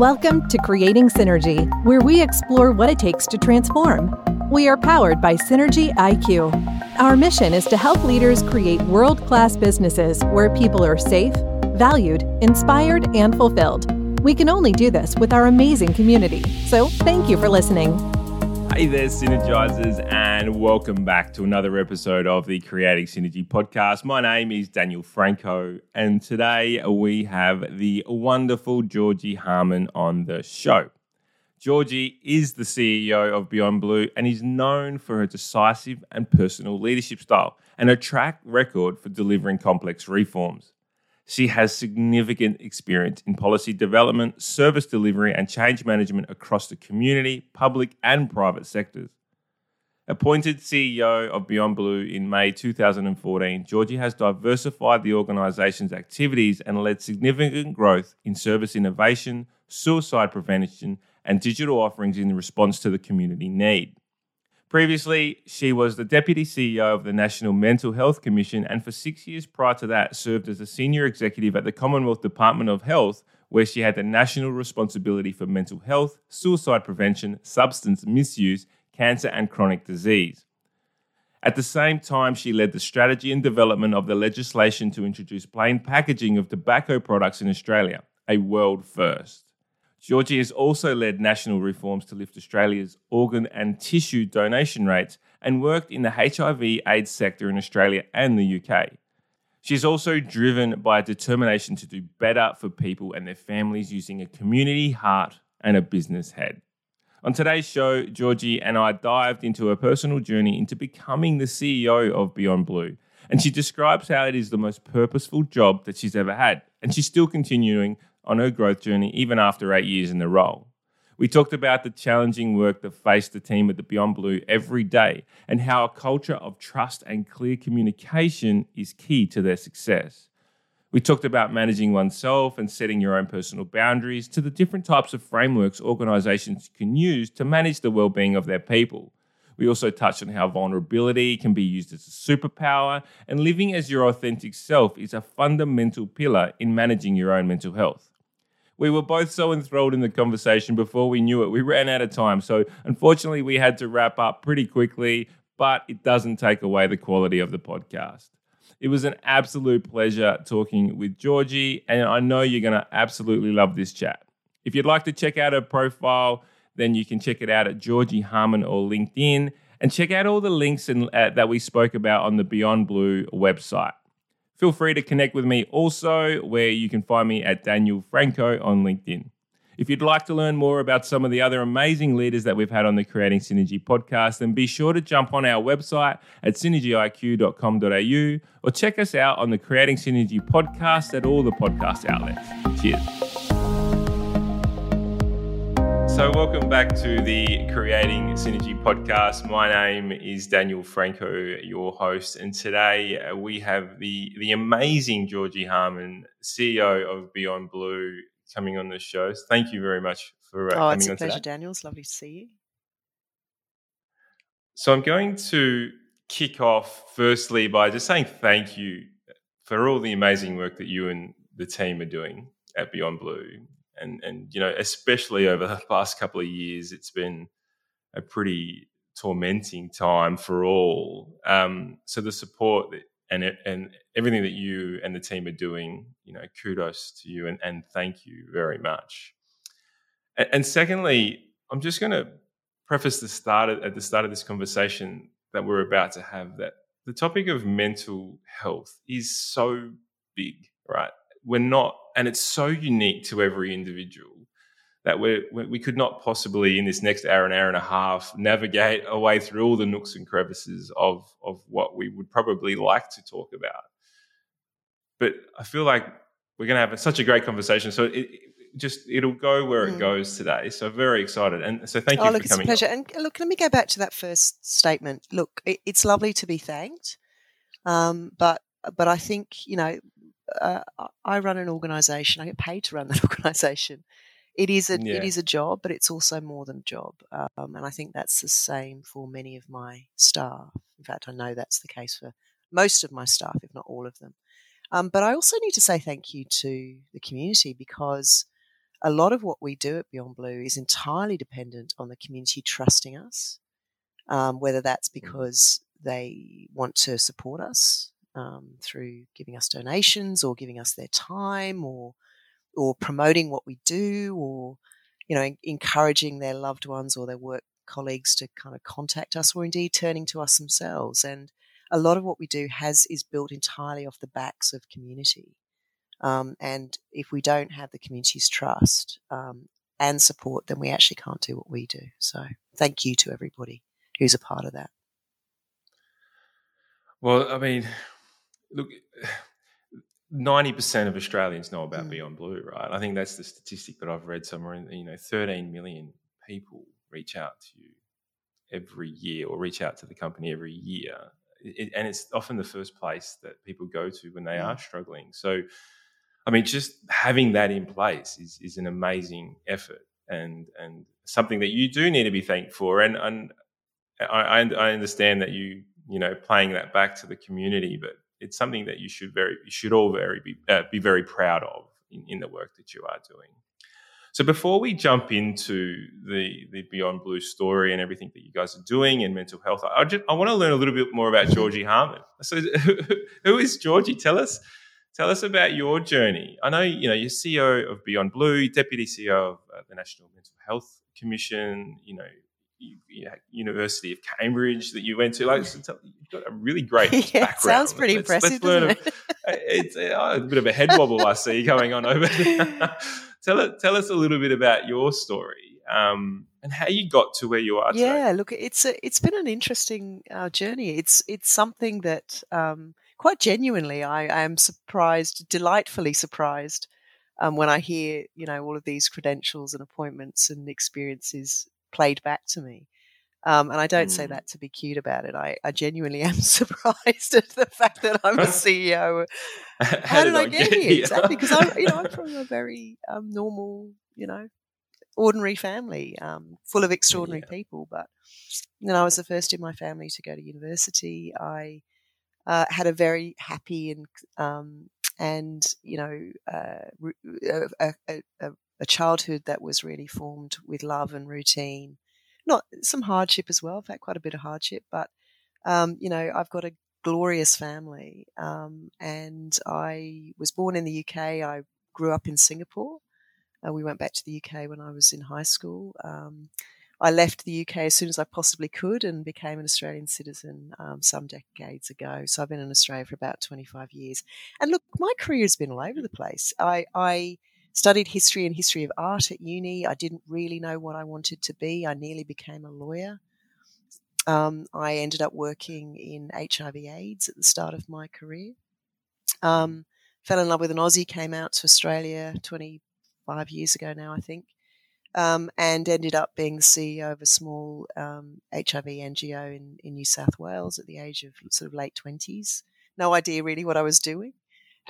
Welcome to Creating Synergy, where we explore what it takes to transform. We are powered by Synergy IQ. Our mission is to help leaders create world class businesses where people are safe, valued, inspired, and fulfilled. We can only do this with our amazing community. So, thank you for listening. Hey there, Synergizers, and welcome back to another episode of the Creating Synergy podcast. My name is Daniel Franco, and today we have the wonderful Georgie Harman on the show. Georgie is the CEO of Beyond Blue and is known for her decisive and personal leadership style and her track record for delivering complex reforms. She has significant experience in policy development, service delivery, and change management across the community, public, and private sectors. Appointed CEO of Beyond Blue in May 2014, Georgie has diversified the organisation's activities and led significant growth in service innovation, suicide prevention, and digital offerings in response to the community need. Previously, she was the Deputy CEO of the National Mental Health Commission, and for six years prior to that, served as a senior executive at the Commonwealth Department of Health, where she had the national responsibility for mental health, suicide prevention, substance misuse, cancer, and chronic disease. At the same time, she led the strategy and development of the legislation to introduce plain packaging of tobacco products in Australia, a world first. Georgie has also led national reforms to lift Australia's organ and tissue donation rates and worked in the HIV AIDS sector in Australia and the UK. She's also driven by a determination to do better for people and their families using a community heart and a business head. On today's show, Georgie and I dived into her personal journey into becoming the CEO of Beyond Blue. And she describes how it is the most purposeful job that she's ever had. And she's still continuing on her growth journey even after eight years in the role. We talked about the challenging work that faced the team at the Beyond Blue every day and how a culture of trust and clear communication is key to their success. We talked about managing oneself and setting your own personal boundaries to the different types of frameworks organizations can use to manage the well-being of their people. We also touched on how vulnerability can be used as a superpower, and living as your authentic self is a fundamental pillar in managing your own mental health. We were both so enthralled in the conversation before we knew it. We ran out of time. So, unfortunately, we had to wrap up pretty quickly, but it doesn't take away the quality of the podcast. It was an absolute pleasure talking with Georgie, and I know you're going to absolutely love this chat. If you'd like to check out her profile, then you can check it out at Georgie Harman or LinkedIn, and check out all the links in, uh, that we spoke about on the Beyond Blue website. Feel free to connect with me also, where you can find me at Daniel Franco on LinkedIn. If you'd like to learn more about some of the other amazing leaders that we've had on the Creating Synergy podcast, then be sure to jump on our website at synergyiq.com.au or check us out on the Creating Synergy podcast at all the podcast outlets. Cheers. So, welcome back to the Creating Synergy podcast. My name is Daniel Franco, your host, and today uh, we have the the amazing Georgie Harman, CEO of Beyond Blue, coming on the show. So thank you very much for uh, oh, coming it's a pleasure, today. Daniel. It's lovely to see you. So, I'm going to kick off firstly by just saying thank you for all the amazing work that you and the team are doing at Beyond Blue and and you know especially over the past couple of years it's been a pretty tormenting time for all. Um, so the support and and everything that you and the team are doing you know kudos to you and, and thank you very much. And, and secondly i'm just going to preface the start of, at the start of this conversation that we're about to have that the topic of mental health is so big right? We're not, and it's so unique to every individual that we we could not possibly in this next hour, and hour and a half, navigate a way through all the nooks and crevices of of what we would probably like to talk about. But I feel like we're going to have such a great conversation. So it, just it'll go where it mm. goes today. So very excited, and so thank you oh, look, for coming. It's a pleasure. And look, let me go back to that first statement. Look, it, it's lovely to be thanked, um, but but I think you know uh, I run an organisation. I get paid to run that organisation. It is a yeah. it is a job, but it's also more than a job, um, and I think that's the same for many of my staff. In fact, I know that's the case for most of my staff, if not all of them. Um, but I also need to say thank you to the community because a lot of what we do at Beyond Blue is entirely dependent on the community trusting us, um, whether that's mm. because they want to support us um, through giving us donations or giving us their time or or promoting what we do or you know encouraging their loved ones or their work colleagues to kind of contact us or indeed turning to us themselves. And a lot of what we do has is built entirely off the backs of community um, and if we don't have the community's trust um, and support then we actually can't do what we do. So thank you to everybody who's a part of that. Well i mean look, ninety percent of Australians know about mm. Beyond Blue, right? I think that's the statistic that I've read somewhere. In you know, thirteen million people reach out to you every year, or reach out to the company every year, it, and it's often the first place that people go to when they mm. are struggling. So, I mean, just having that in place is is an amazing effort, and and something that you do need to be thanked for. And and I, I understand that you you know playing that back to the community, but it's something that you should very you should all very be, uh, be very proud of in, in the work that you are doing. So before we jump into the the Beyond Blue story and everything that you guys are doing in mental health, I just I want to learn a little bit more about Georgie Harman. So who is Georgie? Tell us tell us about your journey. I know you know you're CEO of Beyond Blue, Deputy CEO of uh, the National Mental Health Commission. You know University of Cambridge that you went to. Like, you've got a really great yeah, background. Sounds pretty let's, impressive. Let's it? it's uh, a bit of a head wobble I see going on over there. tell it, tell us a little bit about your story um, and how you got to where you are. Today. Yeah, look, it's a, it's been an interesting uh, journey. It's it's something that um, quite genuinely I, I am surprised, delightfully surprised. Um, when I hear, you know, all of these credentials and appointments and experiences played back to me. Um, and I don't mm. say that to be cute about it. I, I, genuinely am surprised at the fact that I'm a CEO. How, How did, did, I get, get here? Exactly, because I'm, you know, I'm from a very um, normal, you know, ordinary family, um, full of extraordinary yeah. people. But you know, I was the first in my family to go to university. I uh, had a very happy and um, and you know uh, a, a, a, a childhood that was really formed with love and routine. Not some hardship as well. I've had quite a bit of hardship, but um, you know, I've got a glorious family, um, and I was born in the UK. I grew up in Singapore. Uh, we went back to the UK when I was in high school. Um, I left the UK as soon as I possibly could and became an Australian citizen um, some decades ago. So I've been in Australia for about 25 years. And look, my career has been all over the place. I, I studied history and history of art at uni. I didn't really know what I wanted to be. I nearly became a lawyer. Um, I ended up working in HIV/AIDS at the start of my career. Um, fell in love with an Aussie, came out to Australia 25 years ago now, I think, um, and ended up being the CEO of a small um, HIV NGO in, in New South Wales at the age of sort of late 20s. No idea really what I was doing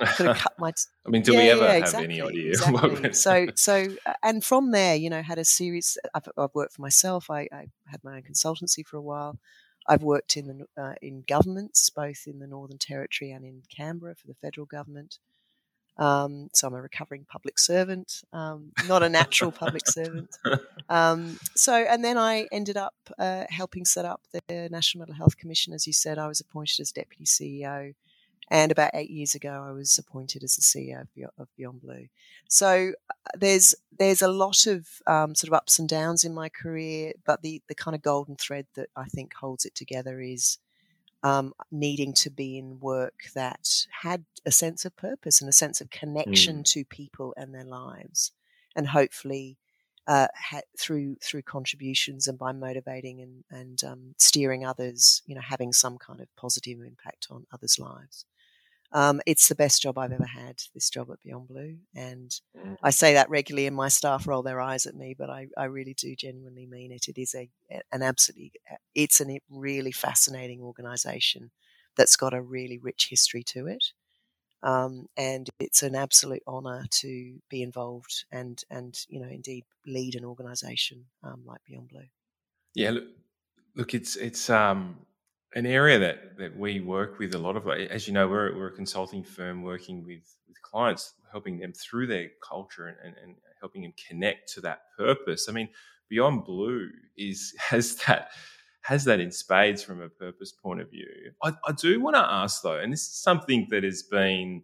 have cut my. T- I mean, do yeah, we ever yeah, exactly, have any idea? Exactly. so, so, and from there, you know, had a series. I've, I've worked for myself. I, I, had my own consultancy for a while. I've worked in the uh, in governments, both in the Northern Territory and in Canberra for the federal government. Um, so I'm a recovering public servant, um, not a natural public servant. Um, so, and then I ended up uh, helping set up the National Mental Health Commission. As you said, I was appointed as deputy CEO and about eight years ago, I was appointed as the CEO of Beyond Blue. So uh, there's there's a lot of um, sort of ups and downs in my career, but the the kind of golden thread that I think holds it together is um, needing to be in work that had a sense of purpose and a sense of connection mm. to people and their lives, and hopefully. Uh, ha- through through contributions and by motivating and and um, steering others, you know, having some kind of positive impact on others' lives. Um, it's the best job I've ever had, this job at Beyond Blue. And mm. I say that regularly, and my staff roll their eyes at me, but I, I really do genuinely mean it. It is a an absolutely, it's a really fascinating organisation that's got a really rich history to it. Um, and it's an absolute honour to be involved and, and you know, indeed lead an organisation um, like Beyond Blue. Yeah, look, look it's it's um, an area that that we work with a lot of as you know we're, we're a consulting firm working with with clients helping them through their culture and, and, and helping them connect to that purpose. I mean, Beyond Blue is has that has that in spades from a purpose point of view. I, I do want to ask though, and this is something that has been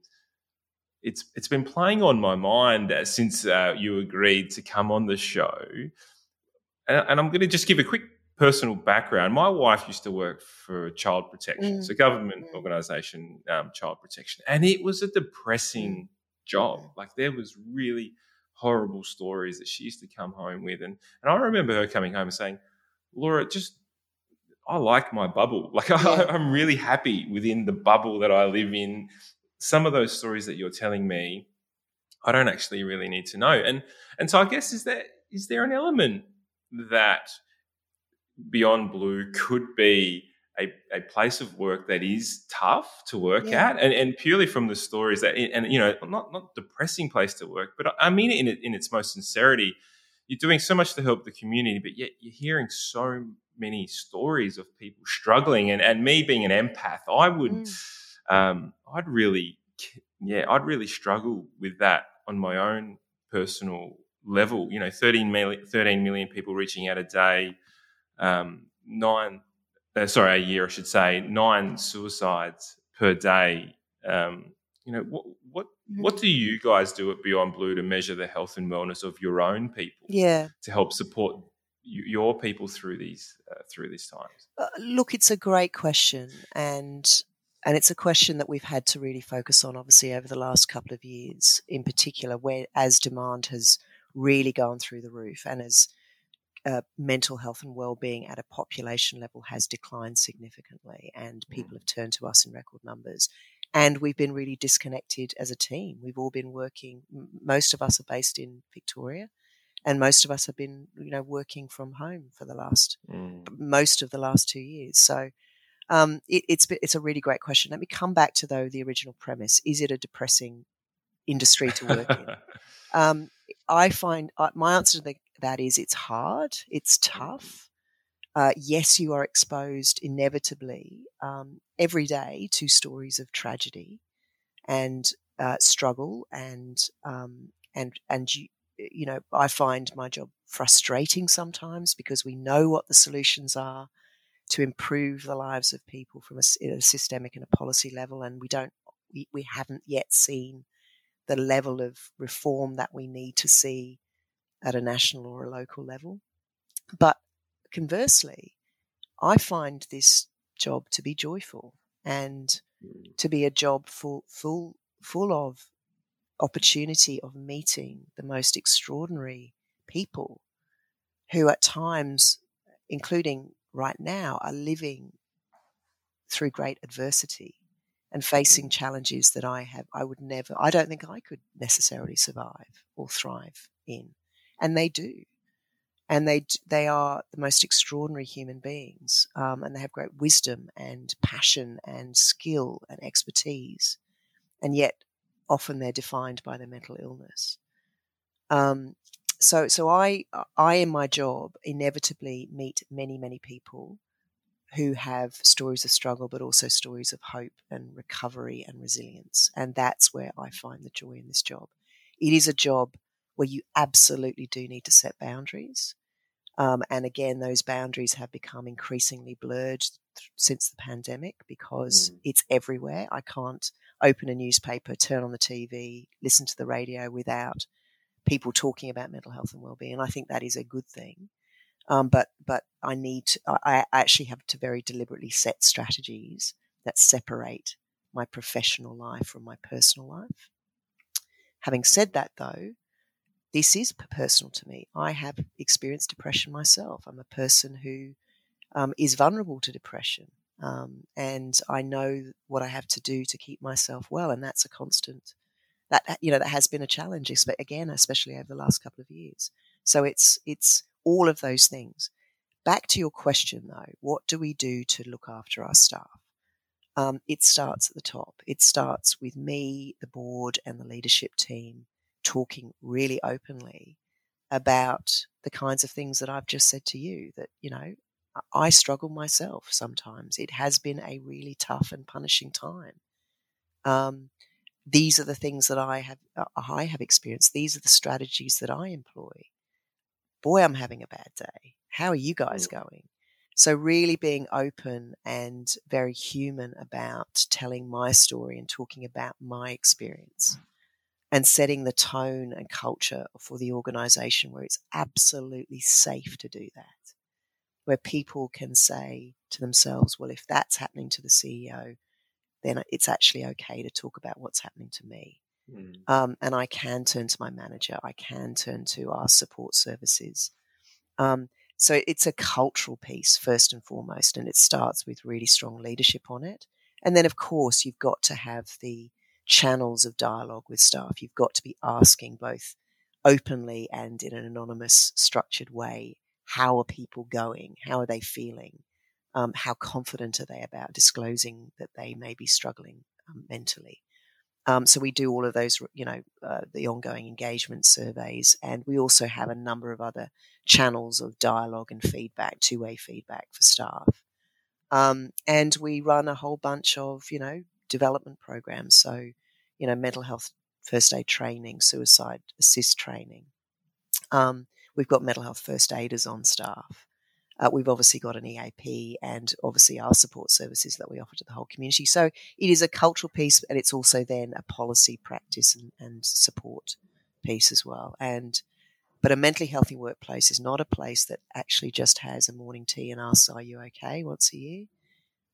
it's it's been playing on my mind uh, since uh, you agreed to come on the show, and, and I'm going to just give a quick personal background. My wife used to work for Child Protection, mm. so government mm. organisation, um, Child Protection, and it was a depressing mm. job. Like there was really horrible stories that she used to come home with, and and I remember her coming home and saying, "Laura, just I like my bubble. Like. I, I'm really happy within the bubble that I live in. Some of those stories that you're telling me, I don't actually really need to know. And and so I guess is there is there an element that Beyond Blue could be a, a place of work that is tough to work yeah. at, and, and purely from the stories that, and you know, not not depressing place to work, but I mean it in, in its most sincerity. You're doing so much to help the community, but yet you're hearing so many stories of people struggling, and and me being an empath, I would, mm. um, I'd really, yeah, I'd really struggle with that on my own personal level. You know, 13 million, 13 million people reaching out a day, um, nine, uh, sorry, a year, I should say, nine suicides per day. Um, you know, what what mm-hmm. what do you guys do at Beyond Blue to measure the health and wellness of your own people? Yeah, to help support your people through these uh, through these times? Uh, look, it's a great question, and and it's a question that we've had to really focus on, obviously, over the last couple of years, in particular, where as demand has really gone through the roof, and as uh, mental health and well-being at a population level has declined significantly, and people mm. have turned to us in record numbers. And we've been really disconnected as a team. We've all been working. Most of us are based in Victoria, and most of us have been, you know, working from home for the last mm. most of the last two years. So um, it, it's it's a really great question. Let me come back to though the original premise: Is it a depressing industry to work in? Um, I find uh, my answer to the, that is it's hard, it's tough. Uh, yes, you are exposed inevitably um, every day to stories of tragedy and uh, struggle, and um, and and you you know I find my job frustrating sometimes because we know what the solutions are to improve the lives of people from a, a systemic and a policy level, and we don't we, we haven't yet seen the level of reform that we need to see at a national or a local level. But conversely, I find this job to be joyful and mm. to be a job full, full, full of opportunity of meeting the most extraordinary people who at times, including right now, are living through great adversity and facing challenges that I have, I would never, I don't think I could necessarily survive or thrive in. And they do. And they, they are the most extraordinary human beings. Um, and they have great wisdom and passion and skill and expertise. And yet, often they're defined by their mental illness. Um, so, so I, I in my job inevitably meet many, many people who have stories of struggle, but also stories of hope and recovery and resilience. And that's where I find the joy in this job. It is a job where you absolutely do need to set boundaries. Um, and again, those boundaries have become increasingly blurred th- since the pandemic because mm. it's everywhere. I can't open a newspaper, turn on the TV, listen to the radio without people talking about mental health and well-being. And I think that is a good thing. Um, but but I need to, I actually have to very deliberately set strategies that separate my professional life from my personal life. Having said that, though, this is personal to me. I have experienced depression myself. I'm a person who um, is vulnerable to depression, um, and I know what I have to do to keep myself well, and that's a constant. That you know that has been a challenge, again, especially over the last couple of years. So it's it's all of those things. Back to your question though, what do we do to look after our staff? Um, it starts at the top. It starts with me, the board, and the leadership team talking really openly about the kinds of things that I've just said to you that, you know, I struggle myself sometimes. It has been a really tough and punishing time. Um, these are the things that I have uh, I have experienced. These are the strategies that I employ. Boy, I'm having a bad day. How are you guys mm. going? So really being open and very human about telling my story and talking about my experience and setting the tone and culture for the organization where it's absolutely safe to do that. Where people can say to themselves, well, if that's happening to the CEO, then it's actually okay to talk about what's happening to me. Mm. Um, and I can turn to my manager. I can turn to our support services. Um, so it's a cultural piece first and foremost, and it starts with really strong leadership on it. And then, of course, you've got to have the channels of dialogue with staff. You've got to be asking both openly and in an anonymous, structured way how are people going? How are they feeling? Um, how confident are they about disclosing that they may be struggling um, mentally? Um, so we do all of those, you know, uh, the ongoing engagement surveys, and we also have a number of other channels of dialogue and feedback, two-way feedback for staff. Um, and we run a whole bunch of, you know, development programs. So, you know, mental health first aid training, suicide assist training. Um, we've got mental health first aiders on staff. Uh, we've obviously got an EAP and obviously our support services that we offer to the whole community. So it is a cultural piece, and it's also then a policy practice and, and support piece as well. And but a mentally healthy workplace is not a place that actually just has a morning tea and asks, "Are you okay?" once a year,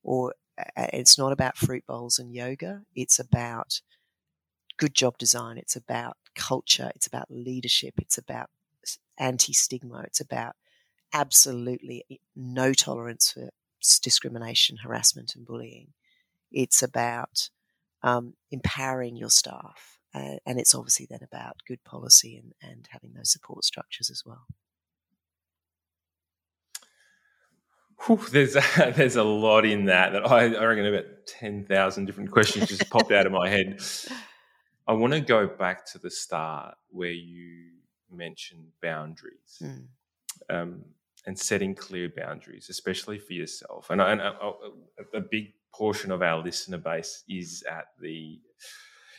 or it's not about fruit bowls and yoga. It's about good job design. It's about culture. It's about leadership. It's about anti stigma. It's about absolutely no tolerance for discrimination, harassment, and bullying. It's about um, empowering your staff. Uh, and it's obviously then about good policy and, and having those support structures as well. Whew, there's a, there's a lot in that that I, I reckon about ten thousand different questions just popped out of my head. I want to go back to the start where you mentioned boundaries mm. um, and setting clear boundaries, especially for yourself. And, and a, a, big portion of our listener base is at the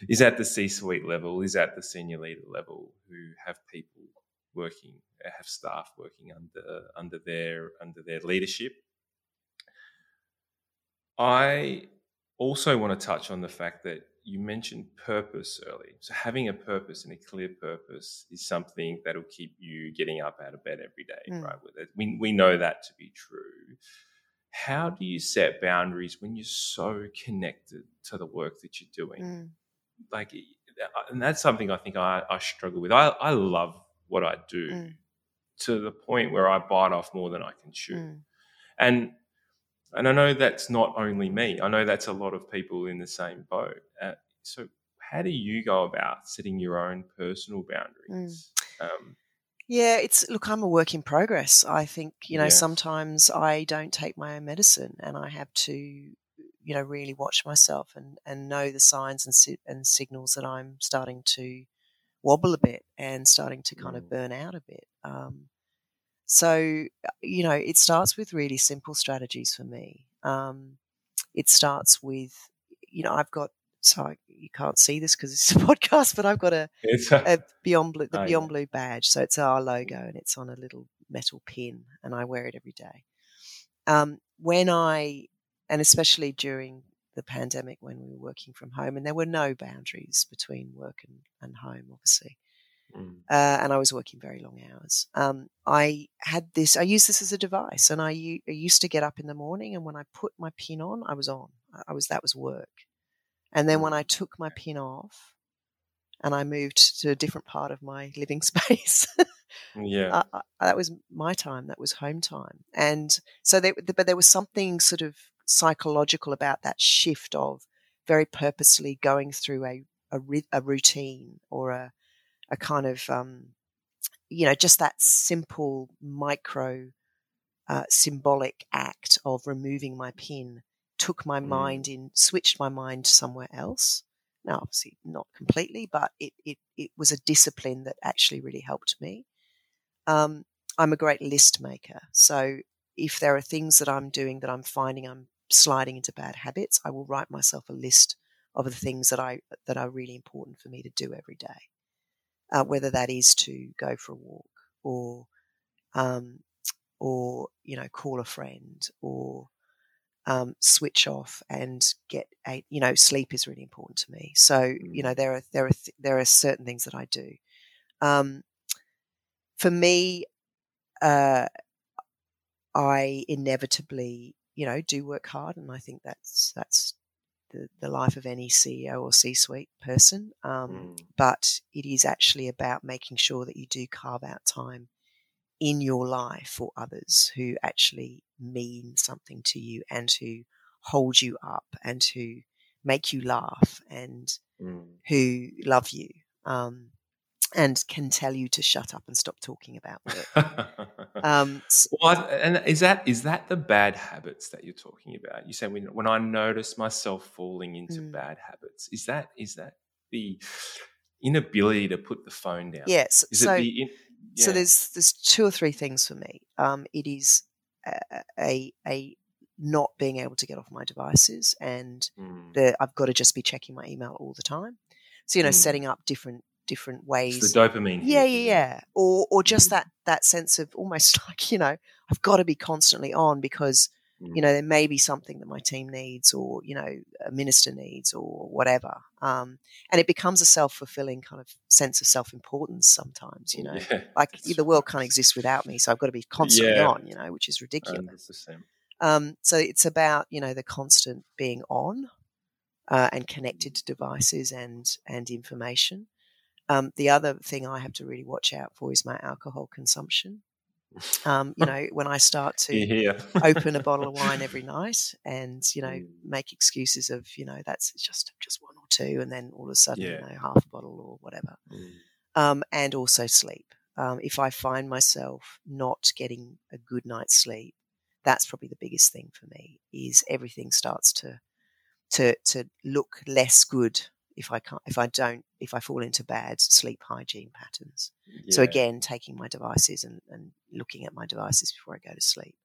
is at the C-suite level, is at the senior leader level, who have people working, have staff working under under their under their leadership. I also want to touch on the fact that you mentioned purpose early. So having a purpose and a clear purpose is something that'll keep you getting up out of bed every day, mm. right? We we know that to be true. How do you set boundaries when you're so connected to the work that you're doing? Mm. Like, and that's something I think I, I struggle with. I, I love what I do mm. To the point where I bite off more than I can chew. Mm. And and I know that's not only me. I know that's a lot of people in the same boat. Uh, so, how do you go about setting your own personal boundaries? Mm. Um, yeah, it's look, I'm a work in progress. I think, you know, yes. sometimes I don't take my own medicine and I have to, you know, really watch myself and, and know the signs and, si- and signals that I'm starting to wobble a bit and starting to kind mm. of burn out a bit. Um, so, you know, it starts with really simple strategies for me. Um, it starts with, you know, I've got, so you can't see this because it's a podcast, but I've got a, a, a Beyond Blue, the oh, Beyond yeah. Blue badge. So it's our logo and it's on a little metal pin and I wear it every day. Um, when I, and especially during the pandemic when we were working from home and there were no boundaries between work and, and home, obviously. Mm. Uh, and I was working very long hours. Um, I had this, I used this as a device, and I, I, used to get up in the morning, and when I put my pin on, I was on. I was that was work. And then when I took my pin off, and I moved to a different part of my living space, yeah, I, I, that was my time. That was home time, and so there, but there was something sort of psychological about that shift of very purposely going through a a, a routine or a a kind of um, you know just that simple micro uh, symbolic act of removing my pin took my mm. mind in switched my mind somewhere else now obviously not completely but it it, it was a discipline that actually really helped me um, i'm a great list maker so if there are things that i'm doing that i'm finding i'm sliding into bad habits i will write myself a list of the things that I that are really important for me to do every day, uh, whether that is to go for a walk or um, or you know call a friend or um, switch off and get a you know sleep is really important to me. So you know mm. there are there are th- there are certain things that I do. Um, for me, uh, I inevitably you know do work hard, and I think that's that's the, the life of any CEO or C-suite person. Um, mm. But it is actually about making sure that you do carve out time in your life for others who actually mean something to you and who hold you up and who make you laugh and mm. who love you um, and can tell you to shut up and stop talking about it. um, well, and is that is that the bad habits that you're talking about? You say when when I notice myself falling into mm. bad habits, is that is that the inability to put the phone down? Yes. Is so, it the in, so there's there's two or three things for me. Um, it is a, a, a not being able to get off my devices, and mm. the I've got to just be checking my email all the time. So you know, mm. setting up different different ways. It's the dopamine. Yeah, yeah, yeah. Or or just mm. that that sense of almost like you know I've got to be constantly on because you know, mm. there may be something that my team needs or, you know, a minister needs or whatever. Um, and it becomes a self fulfilling kind of sense of self importance sometimes, you know, yeah, like the world can't exist without me. So I've got to be constantly yeah. on, you know, which is ridiculous. Um, so it's about, you know, the constant being on uh, and connected to devices and, and information. Um, the other thing I have to really watch out for is my alcohol consumption. Um, you know, when I start to open a bottle of wine every night and, you know, mm. make excuses of, you know, that's just just one or two and then all of a sudden, yeah. you know, half a bottle or whatever. Mm. Um, and also sleep. Um, if I find myself not getting a good night's sleep, that's probably the biggest thing for me is everything starts to to to look less good if I can't, if I don't, if I fall into bad sleep hygiene patterns. Yeah. So again, taking my devices and, and looking at my devices before I go to sleep.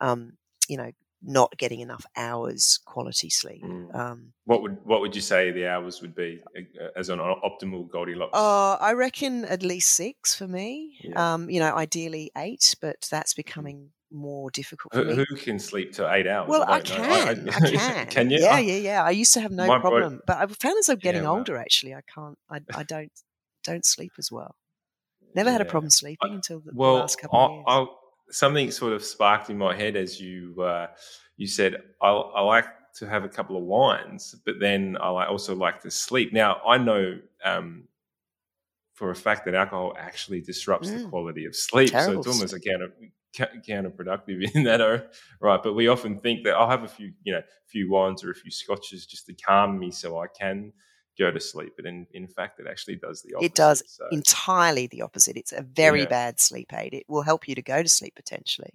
Um, you know, not getting enough hours quality sleep. Mm. Um, what would what would you say the hours would be uh, as an optimal Goldilocks? Uh, I reckon at least six for me. Yeah. Um, you know, ideally eight, but that's mm. becoming more difficult for who, me. Who can sleep to eight hours? Well, I, I can. I, I, I, can. can you? Yeah, yeah, yeah. I used to have no problem, but I've found as I'm getting yeah, older, actually, I can't. I, I don't don't sleep as well. Never yeah. had a problem sleeping until the, well, last couple of years. something sort of sparked in my head as you uh, you said. I, I like to have a couple of wines, but then I also like to sleep. Now I know. Um, for a fact that alcohol actually disrupts mm. the quality of sleep. Terrible. So it's almost again a counterproductive in that right but we often think that i'll have a few you know a few wines or a few scotches just to calm me so i can go to sleep but in, in fact it actually does the opposite it does so. entirely the opposite it's a very yeah. bad sleep aid it will help you to go to sleep potentially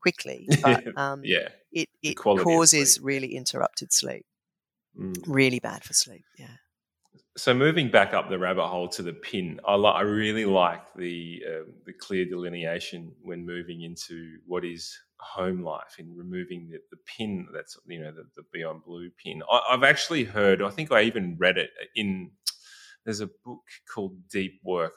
quickly but um, yeah it, it causes really interrupted sleep mm. really bad for sleep yeah so moving back up the rabbit hole to the pin, I, li- I really like the uh, the clear delineation when moving into what is home life in removing the, the pin that's you know the, the beyond blue pin. I, I've actually heard. I think I even read it in. There's a book called Deep Work.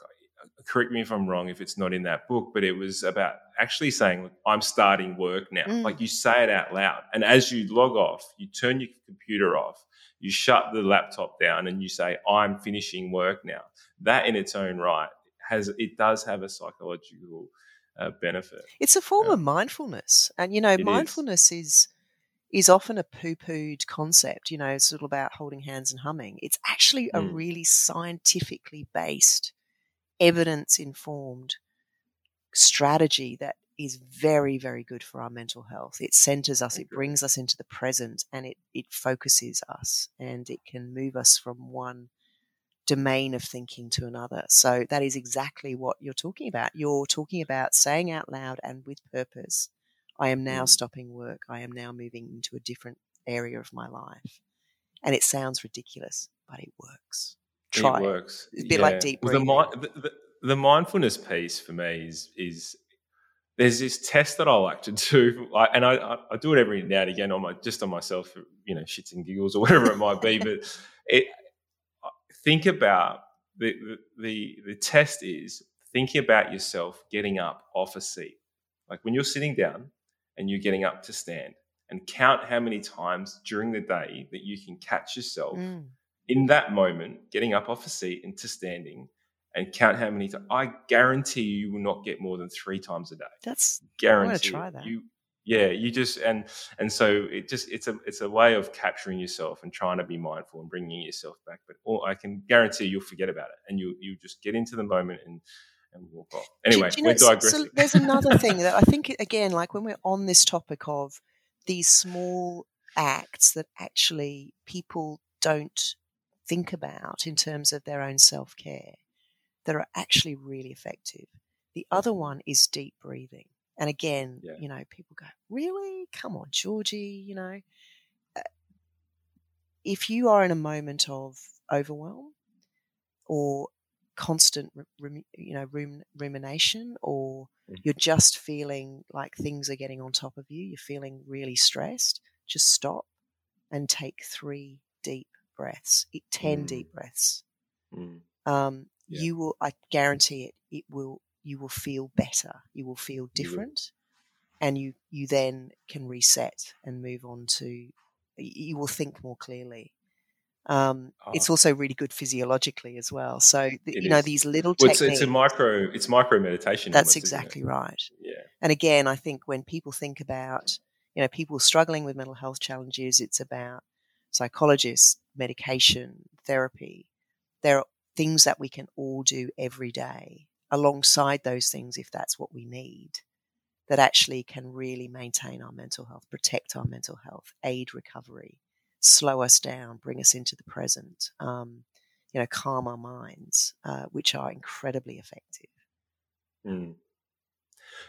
Correct me if I'm wrong if it's not in that book, but it was about actually saying, I'm starting work now. Mm. Like you say it out loud. And as you log off, you turn your computer off you shut the laptop down and you say, I'm finishing work now. That in its own right has, it does have a psychological uh, benefit. It's a form of mindfulness. And, you know, mindfulness is. is is often a poo-pooed concept. You know, it's all about holding hands and humming. It's actually a mm. really scientifically based, evidence informed strategy that is very, very good for our mental health. It centers us, it brings us into the present, and it, it focuses us, and it can move us from one domain of thinking to another. So that is exactly what you're talking about. You're talking about saying out loud and with purpose, I am now mm. stopping work. I am now moving into a different area of my life. And it sounds ridiculous, but it works. Try it. works. It's a bit yeah. like deep breathing. Well, the, the, the, mindfulness piece for me is is there's this test that I like to do, and I, I do it every now and again on my just on myself, you know, shits and giggles or whatever it might be. But it, think about the, the the test is thinking about yourself getting up off a seat, like when you're sitting down and you're getting up to stand, and count how many times during the day that you can catch yourself mm. In that moment getting up off a seat into standing and count how many times. I guarantee you, you will not get more than three times a day. That's guarantee. I want to try that. You, yeah, you just and and so it just it's a it's a way of capturing yourself and trying to be mindful and bringing yourself back. But all, I can guarantee you'll forget about it and you you just get into the moment and and walk off. Anyway, do, do we're know, digressing. So there's another thing that I think again, like when we're on this topic of these small acts that actually people don't think about in terms of their own self care that are actually really effective. The other one is deep breathing. And again, yeah. you know, people go, really? Come on, Georgie, you know. Uh, if you are in a moment of overwhelm or constant, you know, rumination, or mm-hmm. you're just feeling like things are getting on top of you, you're feeling really stressed, just stop and take three deep breaths, 10 mm. deep breaths. Mm. Um, yeah. you will, I guarantee it, it will, you will feel better. You will feel different. And you, you then can reset and move on to, you will think more clearly. Um, oh. It's also really good physiologically as well. So you is. know these little well, techniques. It's, it's, a micro. It's micro meditation. That's almost, exactly right. Yeah. And again, I think when people think about you know people struggling with mental health challenges, it's about psychologists, medication, therapy. There are things that we can all do every day alongside those things if that's what we need that actually can really maintain our mental health, protect our mental health, aid recovery, slow us down, bring us into the present, um, you know, calm our minds, uh, which are incredibly effective. Mm.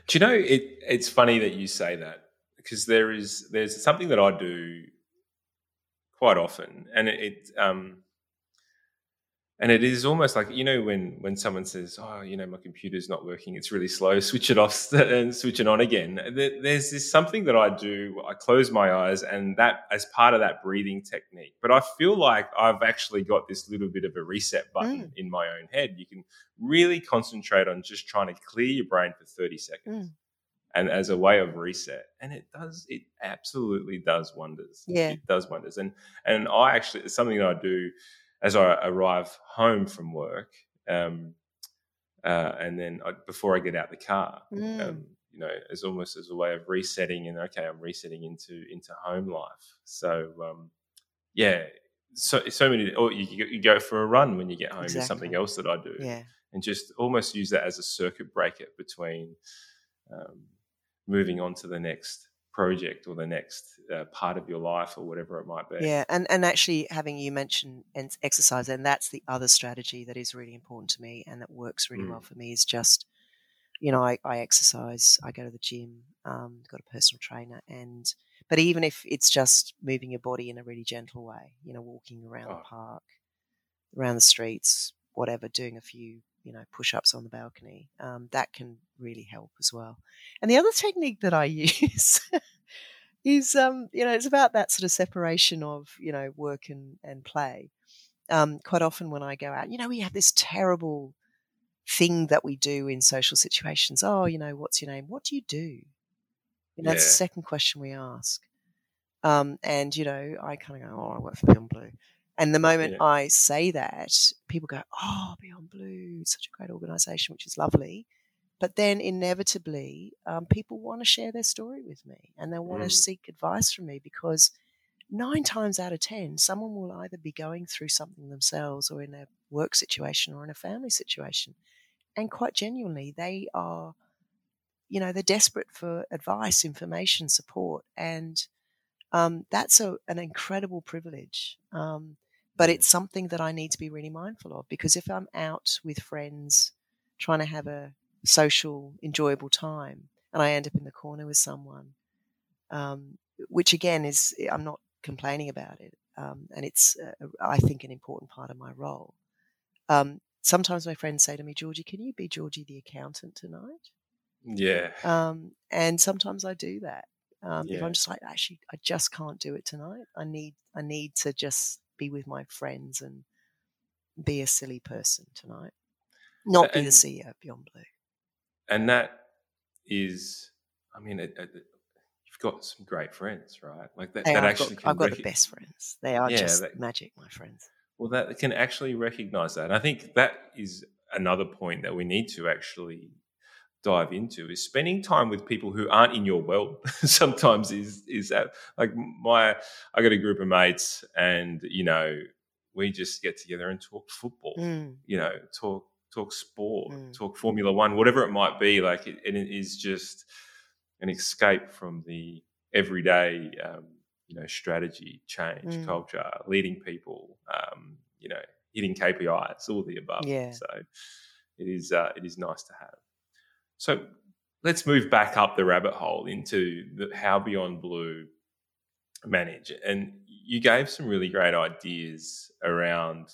Do you know it? It's funny that you say that because there is there's something that I do quite often, and it, it um, and it is almost like you know when when someone says oh you know my computer's not working it's really slow switch it off and switch it on again. There's this something that i do i close my eyes and that as part of that breathing technique. But i feel like i've actually got this little bit of a reset button mm. in my own head. You can really concentrate on just trying to clear your brain for 30 seconds. Mm. And as a way of reset and it does it absolutely does wonders yeah it does wonders and and i actually it's something that i do as I arrive home from work, um, uh, and then I, before I get out the car, mm. um, you know, as almost as a way of resetting and okay, I'm resetting into into home life. So um, yeah, so so many. Or you, you, go for a run when you get home. Exactly. Is something else that I do. Yeah, and just almost use that as a circuit breaker between um, moving on to the next project or the next uh, part of your life or whatever it might be. Yeah, and and actually having you mention exercise, and that's the other strategy that is really important to me and that works really mm. well for me is just, you know, I, I exercise, I go to the gym, um, got a personal trainer, and but even if it's just moving your body in a really gentle way, you know, walking around oh. the park, around the streets, whatever, doing a few you know push ups on the balcony. Um, that can really help as well. And the other technique that I use is um, you know it's about that sort of separation of you know work and and play. Um, quite often when I go out, you know, we have this terrible thing that we do in social situations. Oh, you know, what's your name? What do you do? You know, yeah. that's the second question we ask. Um, and you know, I kind of go, oh, I work for Beyond Blue. And the moment yeah. I say that, people go, "Oh, Beyond Blue, such a great organisation," which is lovely. But then inevitably, um, people want to share their story with me, and they want mm. to seek advice from me because nine times out of ten, someone will either be going through something themselves, or in a work situation, or in a family situation, and quite genuinely, they are, you know, they're desperate for advice, information, support, and um, that's a, an incredible privilege. Um, but it's something that I need to be really mindful of because if I'm out with friends trying to have a social, enjoyable time and I end up in the corner with someone, um, which again is, I'm not complaining about it. Um, and it's, uh, I think, an important part of my role. Um, sometimes my friends say to me, Georgie, can you be Georgie the accountant tonight? Yeah. Um, and sometimes I do that. Um, If I'm just like, actually, I just can't do it tonight. I need, I need to just be with my friends and be a silly person tonight, not be the CEO of Beyond Blue. and that is, I mean, it, it, you've got some great friends, right? Like that, that actually got, I've got the best friends. They are Yeah, just that- magic, my friends. Well, that can actually recognize that. And I think that is another point that we need to actually dive into is spending time with people who aren't in your world sometimes is is that like my I got a group of mates and you know we just get together and talk football Mm, you know talk talk sport Mm. talk formula 1 whatever it might be like it, and it is just an escape from the everyday um, you know strategy change Mm. culture leading people um, you know hitting KPIs all the above Yeah. so it is uh, it is nice to have so let's move back up the rabbit hole into the, how Beyond Blue manage. And you gave some really great ideas around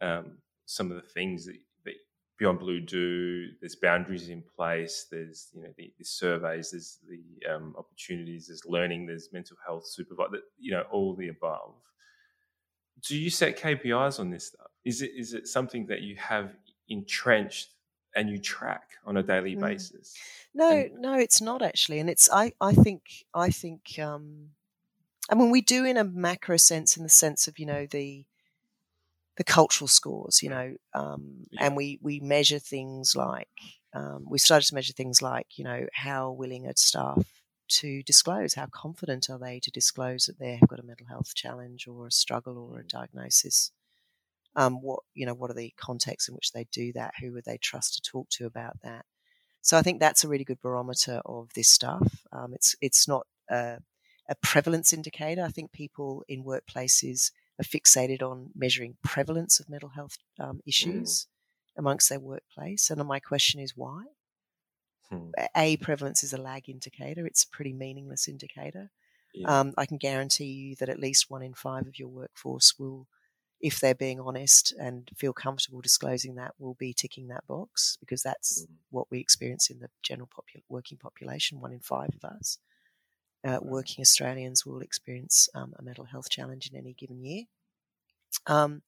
um, some of the things that, that Beyond Blue do. There's boundaries in place. There's you know the, the surveys. There's the um, opportunities. There's learning. There's mental health supervisor. You know all the above. Do you set KPIs on this stuff? Is it is it something that you have entrenched and you track on a daily Mm. basis? No, And- no, it's not actually, and it's I I think I think um, I mean we do in a macro sense, in the sense of you know the the cultural scores, you know, um, Yeah. and we we measure things like um, we started to measure things like you know how willing are staff to disclose, how confident are they to disclose that they have got a mental health challenge or a struggle or a diagnosis. Um, what you know, what are the contexts in which they do that? Who would they trust to talk to about that? So I think that's a really good barometer of this stuff. Um, it's it's not a, a prevalence indicator. I think people in workplaces are fixated on measuring prevalence of mental health um, issues amongst their workplace. And my question is why? Hmm. A prevalence is a lag indicator. It's a pretty meaningless indicator. Yeah. Um, I can guarantee you that at least one in five of your workforce will, if they're being honest and feel comfortable disclosing that, will be ticking that box because that's Mm. what we experience in the general working population. One in five of us, uh, working Australians, will experience um, a mental health challenge in any given year. Um,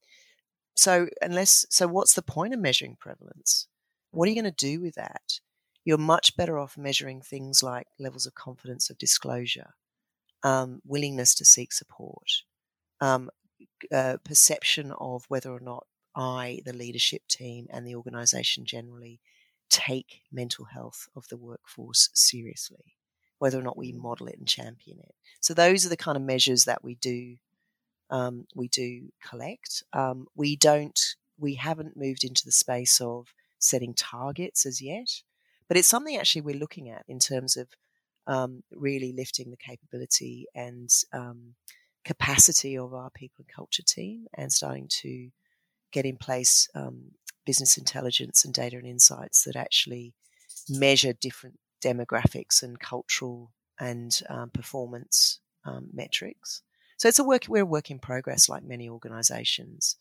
so, unless so, what's the point of measuring prevalence? What are you going to do with that? You're much better off measuring things like levels of confidence of disclosure, um, willingness to seek support, um, uh, perception of whether or not I, the leadership team, and the organisation generally take mental health of the workforce seriously, whether or not we model it and champion it. So those are the kind of measures that we do. Um, we do collect. Um, we don't. We haven't moved into the space of setting targets as yet, but it's something actually we're looking at in terms of um, really lifting the capability and um, capacity of our people and culture team and starting to get in place um, business intelligence and data and insights that actually measure different demographics and cultural and um, performance um, metrics. So it's a work we're a work in progress, like many organisations.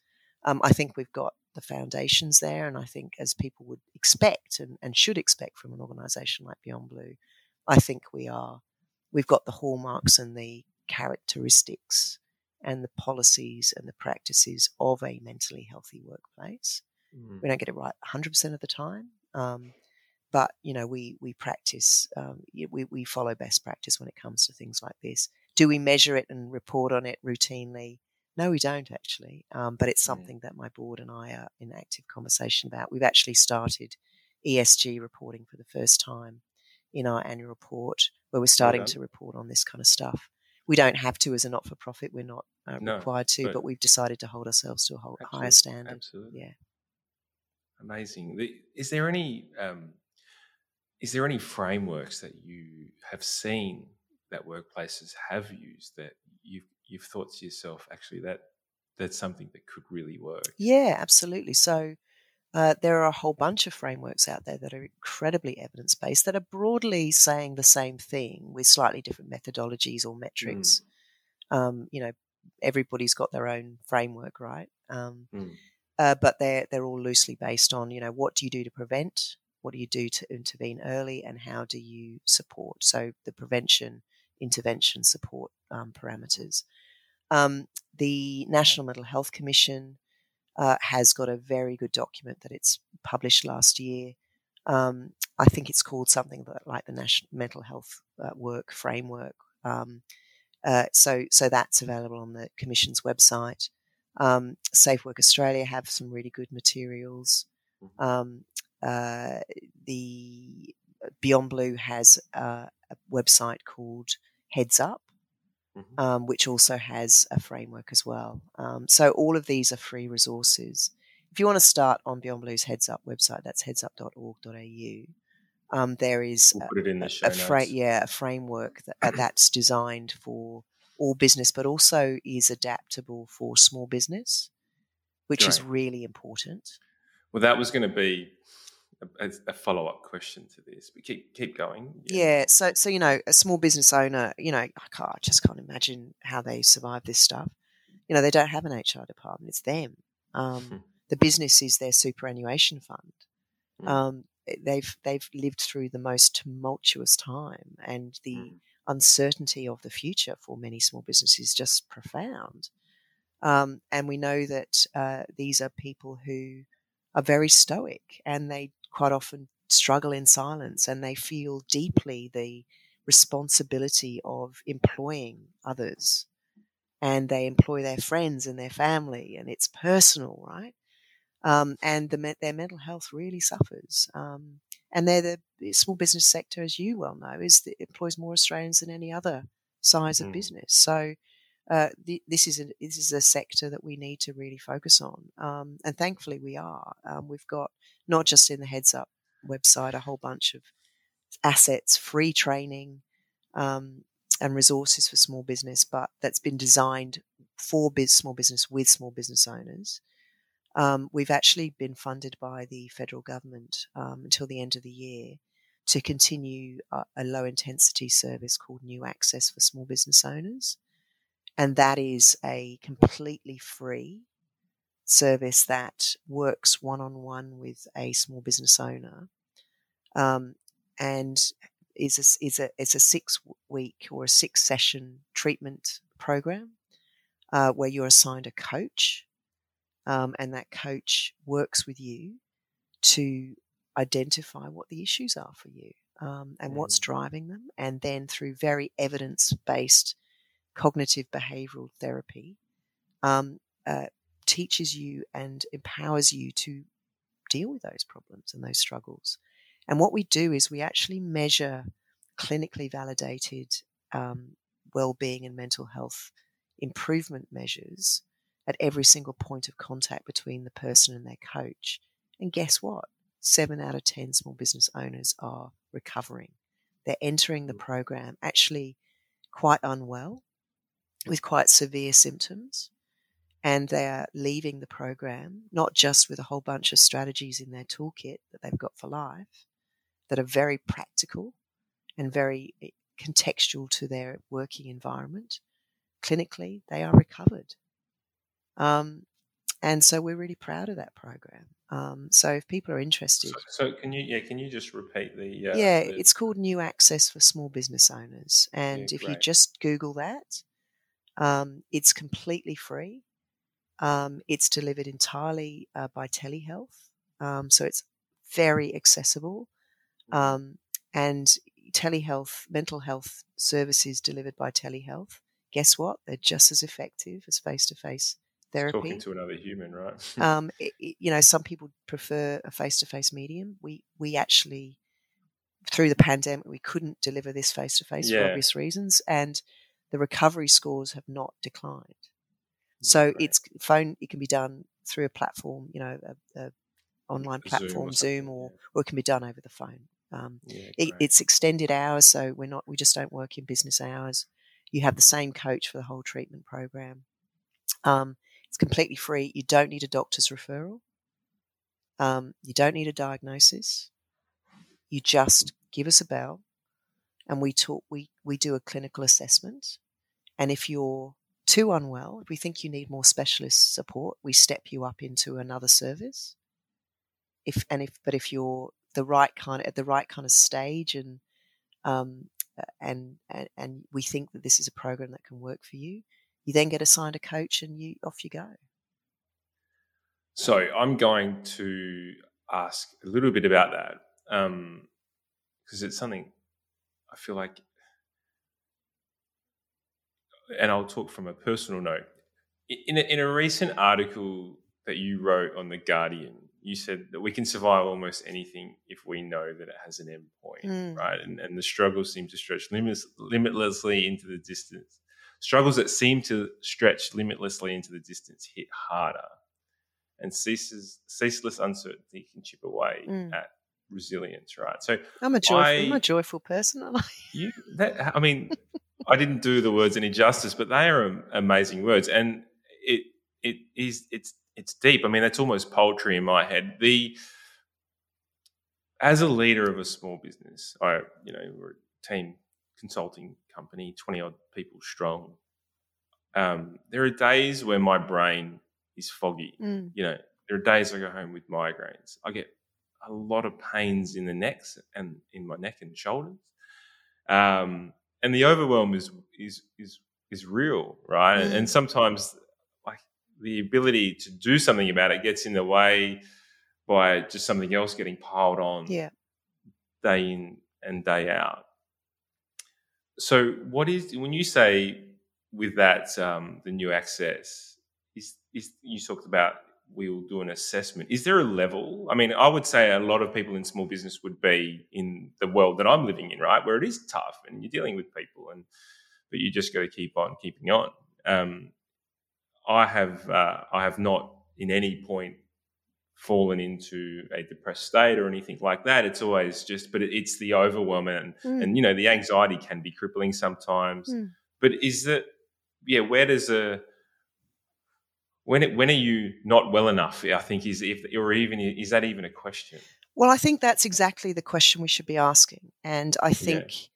Um, I think we've got the foundations there, and I think as people would expect and, and should expect from an organisation like Beyond Blue, I think we are. We've got the hallmarks and the characteristics and the policies and the practices of a mentally healthy workplace. Mm. We don't get it right 100% of the time, um, but you know we we practice. Um, we we follow best practice when it comes to things like this. Do we measure it and report on it routinely? No, we don't actually. Um, but it's Yeah. something that my board and I are in active conversation about. We've actually started ESG reporting for the first time in our annual report, where we're starting done. to report on this kind of stuff. We don't have to as a not for profit. We're not uh, No, required to, but- but, we've decided to hold ourselves to a whole, higher standard. Absolutely. Yeah. Amazing. Is there any um, is there any frameworks that you have seen that workplaces have used that you've you've thought to yourself, actually that that's something that could really work? Yeah, absolutely. So uh, there are a whole bunch of frameworks out there that are incredibly evidence based that are broadly saying the same thing with slightly different methodologies or metrics. Um, you know, everybody's got their own framework, right? Um, Mm. uh, but they're they're all loosely based on you know what do you do to prevent what do you do to intervene early, and how do you support? So the prevention, intervention, support um, parameters. Um, the National Mental Health Commission uh, has got a very good document that it's published last year. Um, I think it's called something like the National Mental Health uh, Work Framework. Um, uh, so, so that's available on the Commission's website. Um, Safe Work Australia have some really good materials. Mm-hmm. Um, uh, the Beyond Blue has a, a website called Heads Up, mm-hmm. um, which also has a framework as well. Um, so all of these are free resources. If you want to start on Beyond Blue's Heads Up website, that's headsup.org.au. Um, there is we'll put it in the show a, fra- yeah, a framework that, uh, that's designed for all business, but also is adaptable for small business, which is really important. Well, that was going to be a, a follow up question to this, but keep keep going. Yeah. yeah. So so you know, a small business owner, you know, I, can't, I just can't imagine how they survive this stuff. You know, they don't have an HR department; it's them. Um, hmm. the business is their superannuation fund. Hmm. Um, they've they've lived through the most tumultuous time, and the hmm. uncertainty of the future for many small businesses is just profound. Um, and we know that uh, these are people who are very stoic and they quite often struggle in silence and they feel deeply the responsibility of employing others. And they employ their friends and their family and it's personal right? Um, and the, their mental health really suffers. Um, and they're the small business sector as you well know is that employs more australians than any other size of mm. business. So uh, this is a this is a sector that we need to really focus on, um, and thankfully we are. Um, we've got not just in the Heads Up website a whole bunch of assets, free training, um, and resources for small business, but that's been designed for biz, small business with small business owners. Um, we've actually been funded by the federal government um, until the end of the year to continue a, a low intensity service called New Access for small business owners and that is a completely free service that works one on one with a small business owner, um, and is a, is a it's a six week or a six session treatment program uh, where you're assigned a coach, um, and that coach works with you to identify what the issues are for you um, and what's mm. driving them, and then through very evidence based cognitive behavioral therapy um, uh, teaches you and empowers you to deal with those problems and those struggles. And what we do is we actually measure clinically validated um, well-being and mental health improvement measures at every single point of contact between the person and their coach. And guess what? Seven out of 10 small business owners are recovering. They're entering the program actually quite unwell with quite severe symptoms and they are leaving the program not just with a whole bunch of strategies in their toolkit that they've got for life that are very practical and very eh, contextual to their working environment. Clinically, they are recovered. Um, and so we're really proud of that program. Um, so if people are interested, so, so, can you yeah can you just repeat the uh, yeah the... it's called New Access for Small Business Owners, and yeah, if you just Google that, um, it's completely free. Um, it's delivered entirely uh, by telehealth, um, so it's very accessible. Mm-hmm. Um, and telehealth, mental health services delivered by telehealth, guess what? They're just as effective as face to face therapy. Talking to another human, right? um, it, it, you know, some people prefer a face to face medium. We we actually through the pandemic we couldn't deliver this face to face for obvious reasons, and the recovery scores have not declined. So right. it's phone. It can be done through a platform, you know, a, a online platform, Zoom, or, Zoom or, yeah. or, it can be done over the phone. Um, yeah, it, it's extended hours, so we're not. We just don't work in business hours. You have the same coach for the whole treatment program. Um, it's completely free. You don't need a doctor's referral. Um, you don't need a diagnosis. You just give us a bell, and we talk. We we do a clinical assessment and if you're too unwell, if we think you need more specialist support, we step you up into another service. If and if but if you're the right kind of, at the right kind of stage and um, and, and and we think that this is a program that can work for you, you then get assigned a coach and you off you go. So I'm going to ask a little bit about that because um, it's something I feel like, and I'll talk from a personal note. In a, in a recent article that you wrote on the Guardian, you said that we can survive almost anything if we know that it has an end point, mm. right? And, and the struggles seem to stretch limitless, limitlessly into the distance. Struggles that seem to stretch limitlessly into the distance hit harder, and ceases, ceaseless uncertainty can chip away mm. at resilience, right? So I'm a joyful, I, am a joyful person. Am I? You, that, I mean, I didn't do the words any justice, but they are amazing words, and it it is it's it's deep. I mean, that's almost poetry in my head. The as a leader of a small business, I you know we're a team consulting company, twenty odd people strong. Um, there are days where my brain is foggy. Mm. You know, there are days I go home with migraines. I get a lot of pains in the necks and in my neck and shoulders. Um, and the overwhelm is is is is real, right? Mm. And sometimes like the ability to do something about it gets in the way by just something else getting piled on yeah. day in and day out. So, what is when you say with that um, the new access is is you talked about we'll do an assessment. Is there a level? I mean, I would say a lot of people in small business would be in the world that I'm living in, right, where it is tough and you're dealing with people, and but you just got to keep on keeping on. Um, I have uh, I have not in any point fallen into a depressed state or anything like that. It's always just, but it's the overwhelm and, mm. and you know the anxiety can be crippling sometimes. Mm. But is that yeah? Where does a when it, when are you not well enough? I think is if or even is that even a question? Well, I think that's exactly the question we should be asking, and I think. Yeah.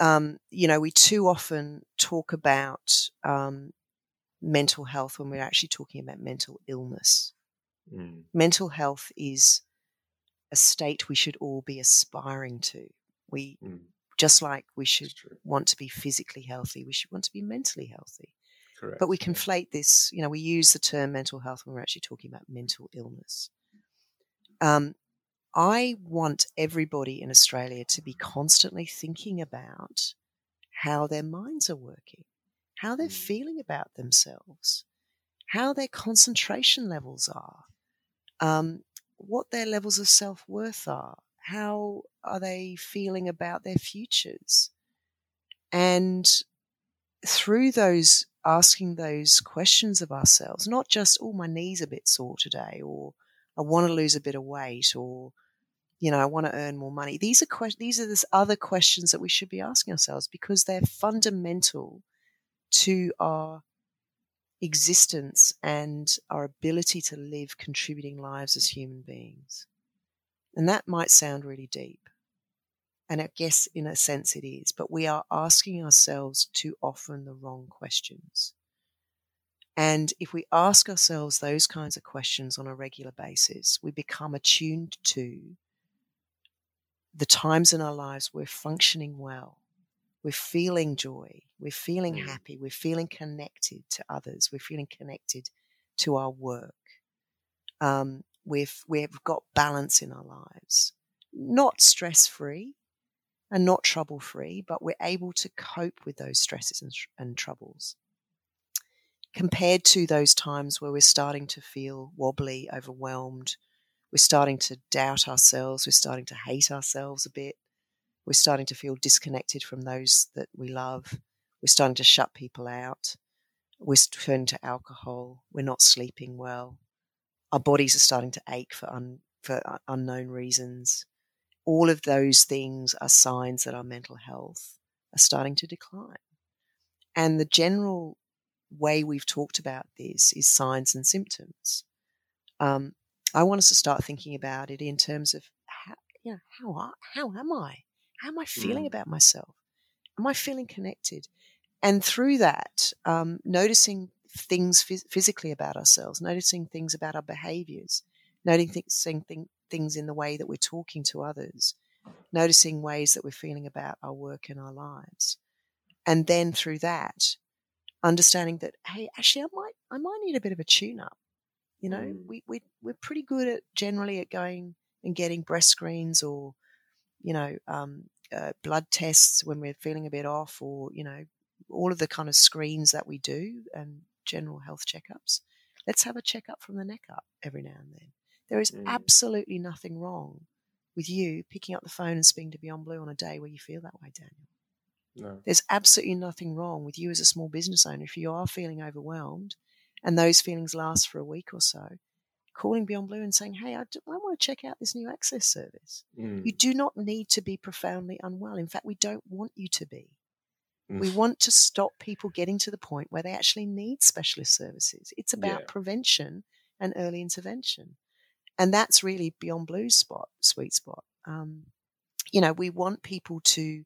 Um, you know, we too often talk about um, mental health when we're actually talking about mental illness. Mm. Mental health is a state we should all be aspiring to. We mm. just like we should want to be physically healthy, we should want to be mentally healthy. Correct. But we conflate this, you know, we use the term mental health when we're actually talking about mental illness. Um, I want everybody in Australia to be constantly thinking about how their minds are working how they're mm. feeling about themselves, how their concentration levels are, um, what their levels of self worth are, how are they feeling about their futures. And through those asking those questions of ourselves, not just, oh, my knee's a bit sore today, or I want to lose a bit of weight, or you know, I want to earn more money. These are que- these are the other questions that we should be asking ourselves because they're fundamental to our existence and our ability to live contributing lives as human beings. And that might sound really deep. And I guess in a sense it is, but we are asking ourselves too often the wrong questions. And if we ask ourselves those kinds of questions on a regular basis, we become attuned to the times in our lives we're functioning well we're feeling joy, we're feeling happy, we're feeling connected to others, we're feeling connected to our work. Um, we've we've got balance in our lives, not stress free and not trouble free, but we're able to cope with those stresses and, and troubles. Compared to those times where we're starting to feel wobbly, overwhelmed, we're starting to doubt ourselves, we're starting to hate ourselves a bit, we're starting to feel disconnected from those that we love. We're starting to shut people out. We're turning to alcohol. We're not sleeping well. Our bodies are starting to ache for, un, for unknown reasons. All of those things are signs that our mental health are starting to decline. And the general way we've talked about this is signs and symptoms. Um, I want us to start thinking about it in terms of how, you know, how, are, how am I? How am I feeling mm. about myself? Am I feeling connected? And through that, um, noticing things phys- physically about ourselves, noticing things about our behaviors, noticing thing, things in the way that we're talking to others, noticing ways that we're feeling about our work and our lives. And then through that, understanding that, hey, actually, I might, I might need a bit of a tune up. You know, mm. we, we, we're pretty good at generally at going and getting breast screens or, you know, um, uh, blood tests when we're feeling a bit off or, you know, all of the kind of screens that we do and general health checkups. Let's have a checkup from the neck up every now and then. There is mm. absolutely nothing wrong with you picking up the phone and speaking to Beyond Blue on a day where you feel that way, Daniel. No. There's absolutely nothing wrong with you as a small business owner if you are feeling overwhelmed and those feelings last for a week or so, calling Beyond Blue and saying, Hey, I, do, I want to check out this new access service. Mm. You do not need to be profoundly unwell. In fact, we don't want you to be. Mm. We want to stop people getting to the point where they actually need specialist services. It's about yeah. prevention and early intervention. And that's really Beyond Blue's spot, sweet spot. Um, you know, we want people to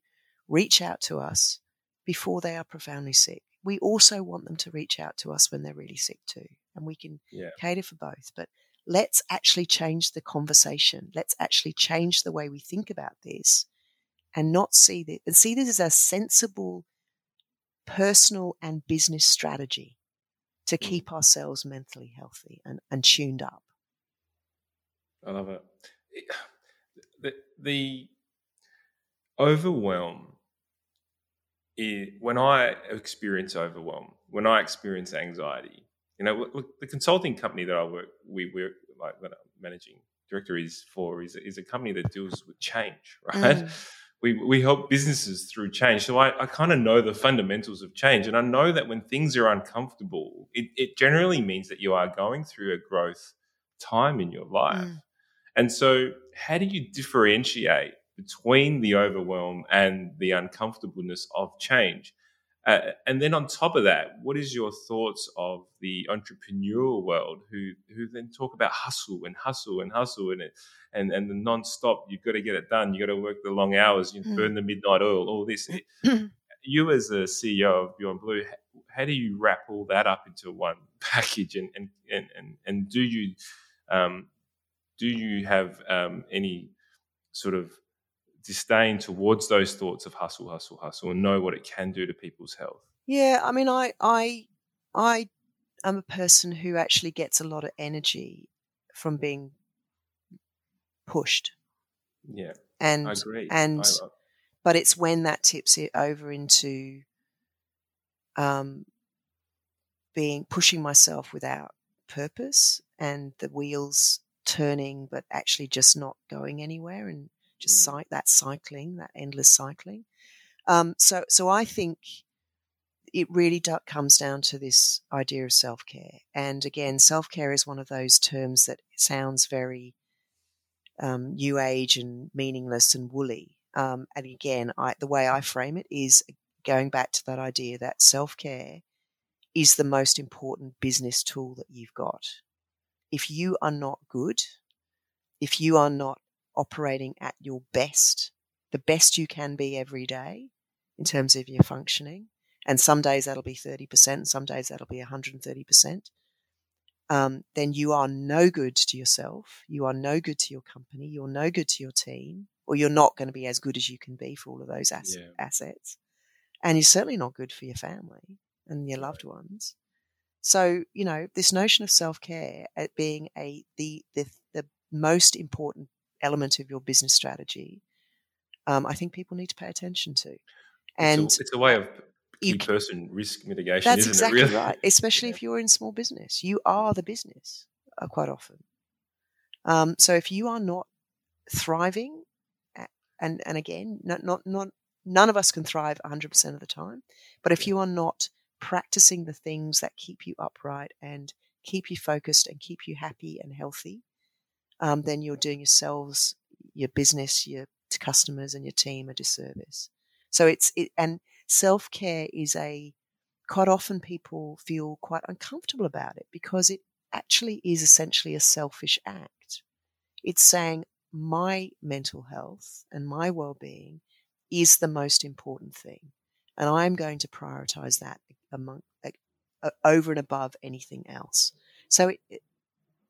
reach out to us before they are profoundly sick. We also want them to reach out to us when they're really sick too. And we can yeah. cater for both. But let's actually change the conversation. Let's actually change the way we think about this and not see this and see this as a sensible personal and business strategy to mm. keep ourselves mentally healthy and, and tuned up. I love it. The, the overwhelm is, when I experience overwhelm, when I experience anxiety, you know, look, the consulting company that I work, we work like that I'm managing director is for is, is a company that deals with change, right? Mm we, we help businesses through change. So I, I kind of know the fundamentals of change. And I know that when things are uncomfortable, it, it generally means that you are going through a growth time in your life. Mm. And so, how do you differentiate between the overwhelm and the uncomfortableness of change? Uh, and then on top of that, what is your thoughts of the entrepreneurial world who who then talk about hustle and hustle and hustle and it, and and the non-stop you've got to get it done, you got to work the long hours, you mm. burn the midnight oil, all this. you as a CEO of Beyond Blue, how do you wrap all that up into one package and and and and, and do you um, do you have um, any sort of disdain towards those thoughts of hustle, hustle, hustle, and know what it can do to people's health. Yeah, I mean, I, I, I am a person who actually gets a lot of energy from being pushed. Yeah, and I agree. And I but it's when that tips it over into um, being pushing myself without purpose and the wheels turning, but actually just not going anywhere and just mm. that cycling, that endless cycling. Um, so, so I think it really do- comes down to this idea of self care. And again, self care is one of those terms that sounds very um, new age and meaningless and woolly. Um, and again, I, the way I frame it is going back to that idea that self care is the most important business tool that you've got. If you are not good, if you are not operating at your best, the best you can be every day in terms of your functioning. And some days that'll be 30%, some days that'll be 130%. Um, then you are no good to yourself. You are no good to your company. You're no good to your team, or you're not going to be as good as you can be for all of those ass- yeah. assets. And you're certainly not good for your family and your loved ones. So, you know, this notion of self care at being a the, the the most important element of your business strategy, um, I think people need to pay attention to. And it's a, it's a way of in-person risk mitigation. That's exactly really? right. Especially yeah. if you're in small business, you are the business uh, quite often. Um, so if you are not thriving, and and again, not not not none of us can thrive 100% of the time, but if you are not practicing the things that keep you upright and keep you focused and keep you happy and healthy, um, then you're doing yourselves, your business, your customers, and your team a disservice. So it's it, and self care is a quite often people feel quite uncomfortable about it because it actually is essentially a selfish act. It's saying my mental health and my well being is the most important thing, and I'm going to prioritize that among uh, over and above anything else. So it, it,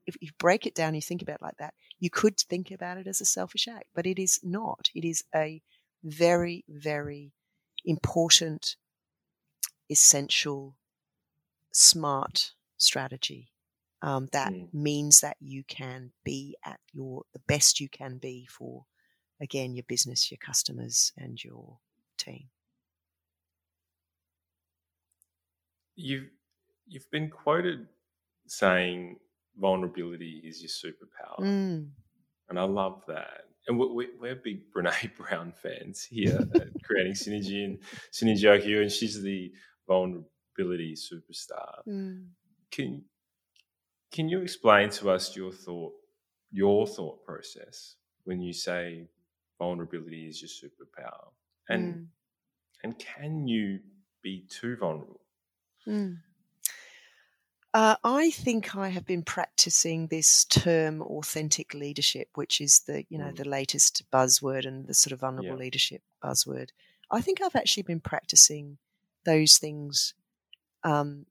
if you break it down, you think about it like that, you could think about it as a selfish act, but it is not. It is a very, very important, essential, smart strategy um, that mm. means that you can be at your the best you can be for again your business, your customers, and your team. You've you've been quoted saying vulnerability is your superpower, mm. and I love that. And we're, we're big Brene Brown fans here at creating synergy and synergy IQ, and she's the vulnerability superstar. Mm. Can can you explain to us your thought your thought process when you say vulnerability is your superpower, and mm. and can you be too vulnerable? Mm. Uh, I think I have been practicing this term authentic leadership, which is the you know mm. the latest buzzword and the sort of vulnerable yeah. leadership buzzword. I think I've actually been practicing those things um,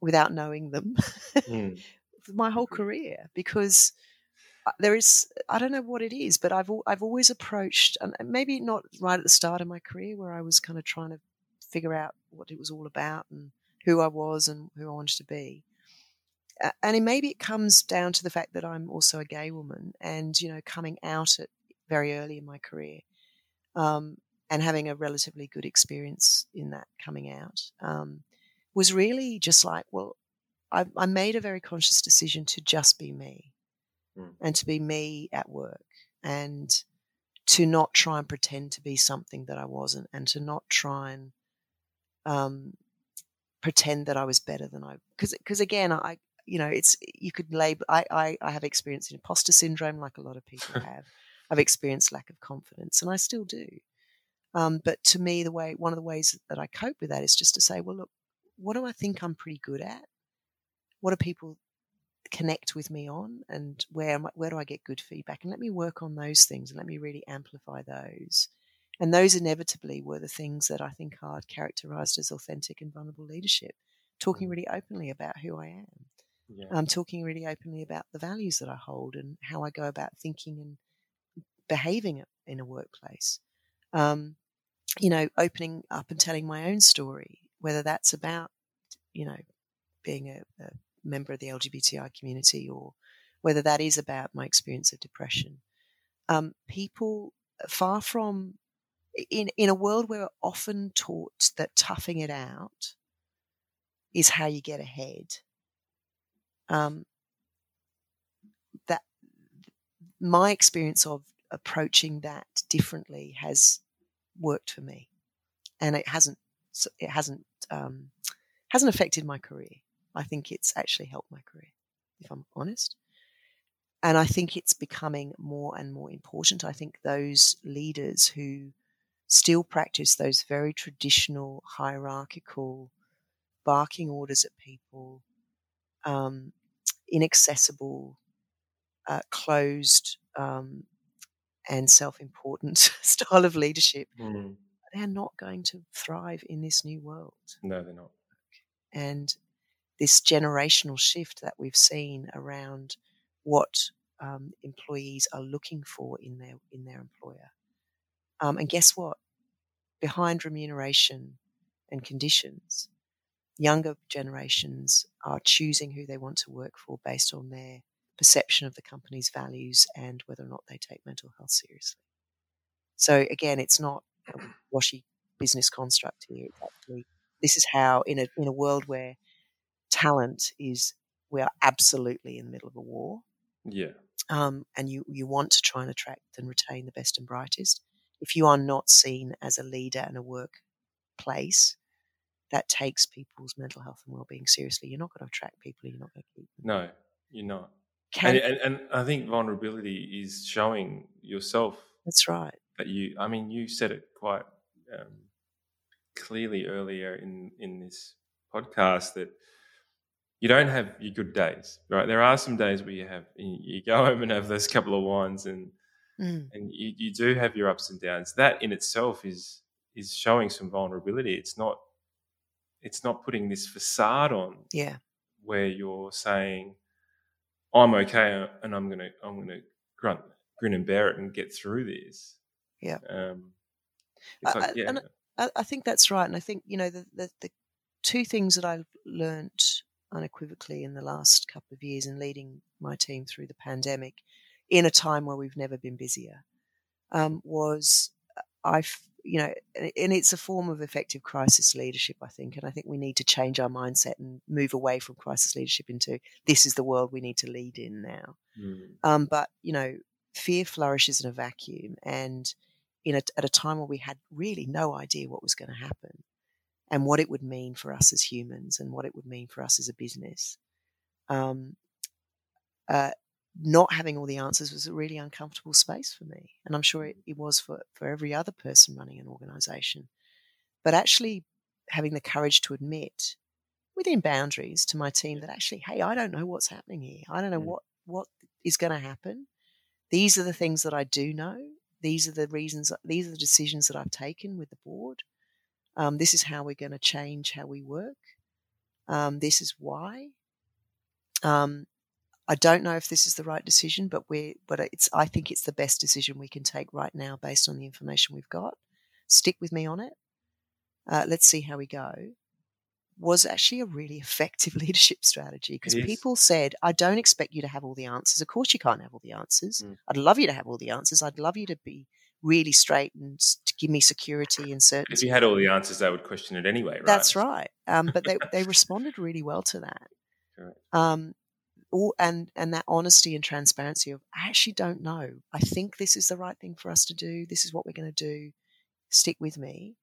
without knowing them mm. my whole career because uh, there is I don't know what it is, but I've I've always approached and maybe not right at the start of my career where I was kind of trying to figure out what it was all about and who I was and who I wanted to be. Uh, and it, maybe it comes down to the fact that I'm also a gay woman and, you know, coming out at very early in my career um, and having a relatively good experience in that coming out um, was really just like, well, I, I, made a very conscious decision to just be me mm. and to be me at work and to not try and pretend to be something that I wasn't and to not try and um, pretend that I was better than I because because again I you know it's you could label I, I I have experienced imposter syndrome like a lot of people have. I've experienced lack of confidence and I still do. Um, but to me the way one of the ways that I cope with that is just to say well look what do I think I'm pretty good at? What do people connect with me on? And where where do I get good feedback? And let me work on those things and let me really amplify those and those inevitably were the things that I think are characterized as authentic and vulnerable leadership. Talking mm. really openly about who I am. Yeah. Um, talking really openly about the values that I hold and how I go about thinking and behaving in a workplace. Um, you know, opening up and telling my own story, whether that's about, you know, being a, a member of the LGBTI community or whether that is about my experience of depression. Um, people, far from in in a world where we're often taught that toughing it out is how you get ahead. Um, that my experience of approaching that differently has worked for me, and it hasn't it hasn't um, hasn't affected my career. I think it's actually helped my career, if I'm honest. And I think it's becoming more and more important. I think those leaders who still practice those very traditional hierarchical barking orders at people, um, inaccessible, uh, closed, um, and self important style of leadership. Mm. They're not going to thrive in this new world. No, they're not. And this generational shift that we've seen around what um, employees are looking for in their in their employer um, and guess what? Behind remuneration and conditions, younger generations are choosing who they want to work for based on their perception of the company's values and whether or not they take mental health seriously. So again, it's not a washy business construct here. It's actually this is how in a in a world where talent is we are absolutely in the middle of a war. Yeah. Um, and you you want to try and attract and retain the best and brightest if you are not seen as a leader in a workplace that takes people's mental health and well-being seriously, you're not going to attract people. You're not going to keep them. No, you're not. Can, and, and, and I think vulnerability is showing yourself. That's right. That you, I mean, you said it quite um, clearly earlier in in this podcast that you don't have your good days, right? There are some days where you have you go home and have those couple of wines and Mm. And you, you do have your ups and downs. That in itself is is showing some vulnerability. It's not it's not putting this facade on. Yeah. Where you're saying, I'm okay and I'm gonna I'm gonna grunt, grin and bear it and get through this. Yeah. Um, I, yeah. I, I, think that's right. And I think, you know, the, the, the two things that I've learned unequivocally in the last couple of years in leading my team through the pandemic in a time where we've never been busier um, was uh, I've you know, and it's a form of effective crisis leadership, I think. And I think we need to change our mindset and move away from crisis leadership into this is the world we need to lead in now. Mm. Um, but, you know, fear flourishes in a vacuum. And in a, at a time where we had really no idea what was going to happen and what it would mean for us as humans and what it would mean for us as a business. Um, uh, not having all the answers was a really uncomfortable space for me. And I'm sure it, it was for, for every other person running an organization. But actually having the courage to admit within boundaries to my team that actually, hey, I don't know what's happening here. I don't know what, what is going to happen. These are the things that I do know. These are the reasons, these are the decisions that I've taken with the board. Um, this is how we're going to change how we work. Um, this is why. Um, I don't know if this is the right decision, but we but it's I think it's the best decision we can take right now based on the information we've got. Stick with me on it. Uh, let's see how we go. Was actually a really effective leadership strategy because people said, I don't expect you to have all the answers. Of course, you can't have all the answers. Mm. I'd love you to have all the answers. I'd love you to be really straight and to give me security and certainty. If you had all the answers, they would question it anyway, right? That's right. Um, but they, they responded really well to that. Um, all, and and that honesty and transparency of I actually don't know. I think this is the right thing for us to do. This is what we're going to do. Stick with me.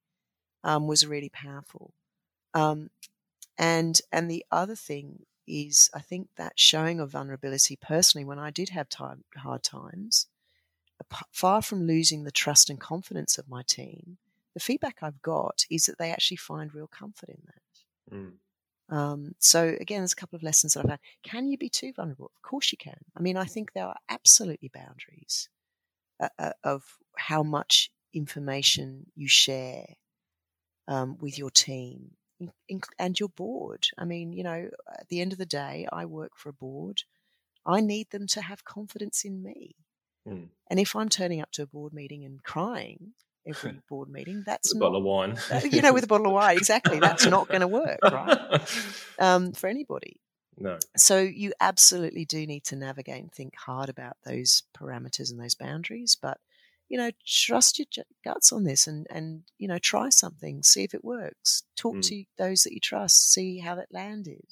Um, was really powerful. Um, and and the other thing is, I think that showing of vulnerability personally, when I did have time hard times, far from losing the trust and confidence of my team, the feedback I've got is that they actually find real comfort in that. Mm. Um, so again, there's a couple of lessons that I've had. Can you be too vulnerable? Of course you can. I mean, I think there are absolutely boundaries uh, uh, of how much information you share um, with your team and your board. I mean, you know, at the end of the day, I work for a board. I need them to have confidence in me. Mm. And if I'm turning up to a board meeting and crying, every board meeting. That's a not, bottle of wine. you know, with a bottle of wine, exactly. That's not going to work, right? Um, for anybody. No. So you absolutely do need to navigate and think hard about those parameters and those boundaries. But you know, trust your guts on this and and you know, try something, see if it works. Talk mm. to those that you trust, see how it landed.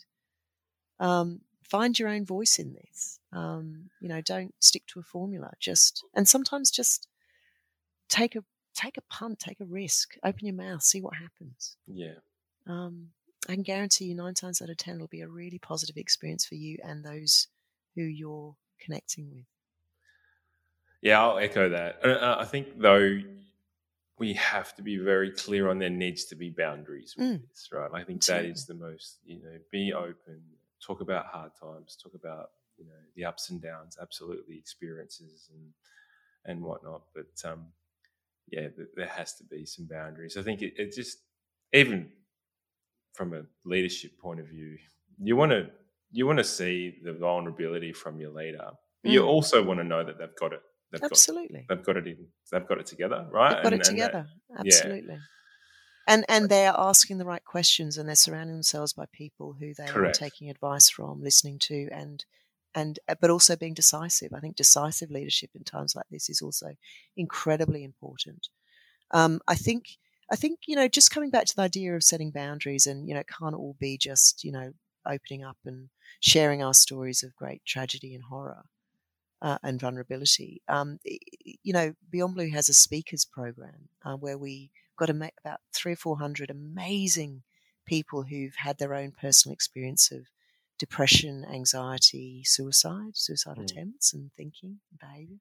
Um, find your own voice in this. Um, you know, don't stick to a formula. Just and sometimes just take a take a punt, take a risk, open your mouth, see what happens. Yeah. Um, I can guarantee you nine times out of ten it'll be a really positive experience for you and those who you're connecting with. Yeah, I'll echo that. Uh, I think though we have to be very clear on there needs to be boundaries with mm. this, right? I think Absolutely. that is the most, you know, be open, talk about hard times, talk about, you know, the ups and downs, absolutely experiences and and whatnot. But um, yeah, there has to be some boundaries. I think it, it just even from a leadership point of view, you want to you want to see the vulnerability from your leader, but mm. you also want to know that they've got it. They've Absolutely, got, they've got it in. They've got it together, right? They've got and, it together. That, Absolutely. Yeah. And and they are asking the right questions, and they're surrounding themselves by people who they Correct. are taking advice from, listening to, and and uh, but also being decisive. I think decisive leadership in times like this is also incredibly important. Um, I think I think you know just coming back to the idea of setting boundaries, and you know it can't all be just you know opening up and sharing our stories of great tragedy and horror. Uh, and vulnerability. Um, you know, Beyond Blue has a speakers program uh, where we got about three or four hundred amazing people who've had their own personal experience of depression, anxiety, suicide, suicide mm. attempts, and thinking and behavior.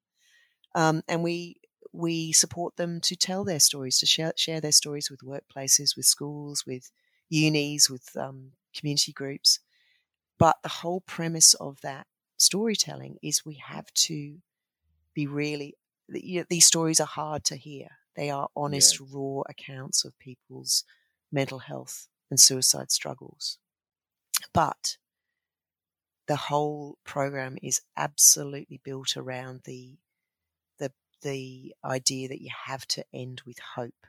Um, and we we support them to tell their stories, to share, share their stories with workplaces, with schools, with unis, with um, community groups. But the whole premise of that storytelling is we have to be really, you know, these stories are hard to hear. They are honest, yeah. raw accounts of people's mental health and suicide struggles. But the whole program is absolutely built around the the the idea that you have to end with hope.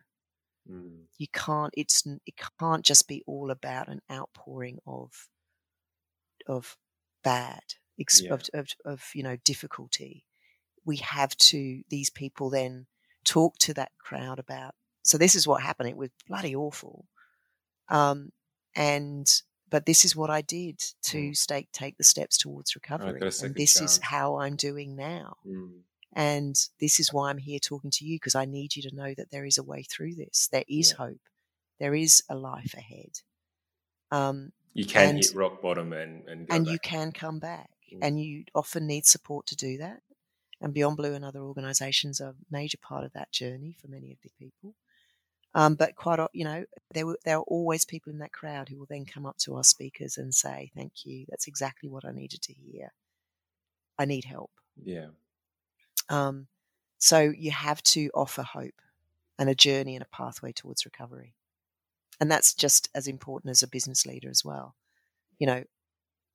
Mm. You can't. It's it can't just be all about an outpouring of of bad ex- Yeah. of, of of you know difficulty. We have to. These people then talk to that crowd about. So this is what happened. It was bloody awful. Um, and but this is what I did to stake take the steps towards recovery, got a second and this is how I'm doing now. Mm. And this is why I'm here talking to you because I need you to know that there is a way through this. There is Yeah. hope. There is a life ahead. Um, You can And- hit rock bottom and and and you can come back. Mm. And you often need support to do that. And Beyond Blue and other organisations are a major part of that journey for many of the people. Um, but quite, you know, there were there are always people in that crowd who will then come up to our speakers and say, "Thank you. That's exactly what I needed to hear. I need help." Yeah. Um, so you have to offer hope and a journey and a pathway towards recovery. And that's just as important as a business leader as well. You know,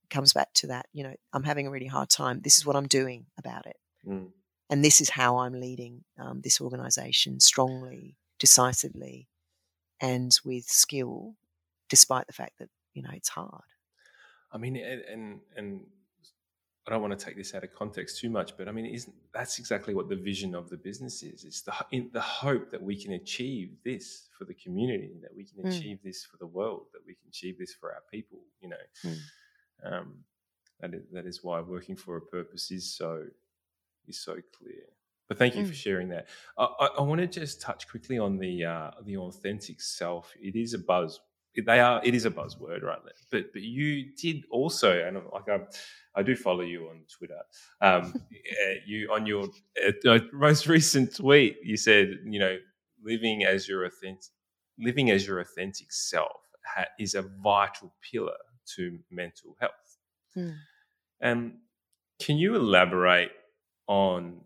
comes back to that, you know, I'm having a really hard time. This is what I'm doing about it. Mm. And this is how I'm leading um, this organization strongly, decisively, and with skill, despite the fact that, you know, it's hard. I mean, and, and I don't want to take this out of context too much, but I mean, isn't that's exactly what the vision of the business is? It's the in the hope that we can achieve this for the community, that we can Mm. achieve this for the world, that we can achieve this for our people. You know, Mm. um, that is that is why working for a purpose is so is so clear. But thank you for Mm. sharing that. I, I, I want to just touch quickly on the uh, the authentic self. It is a buzz. They are. It is a buzzword, right? But but you did also, and like I, I do follow you on Twitter. Um, uh, you on your uh, most recent tweet, you said, you know, living as your authentic, living as your authentic self ha- is a vital pillar to mental health. Mm. And can you elaborate on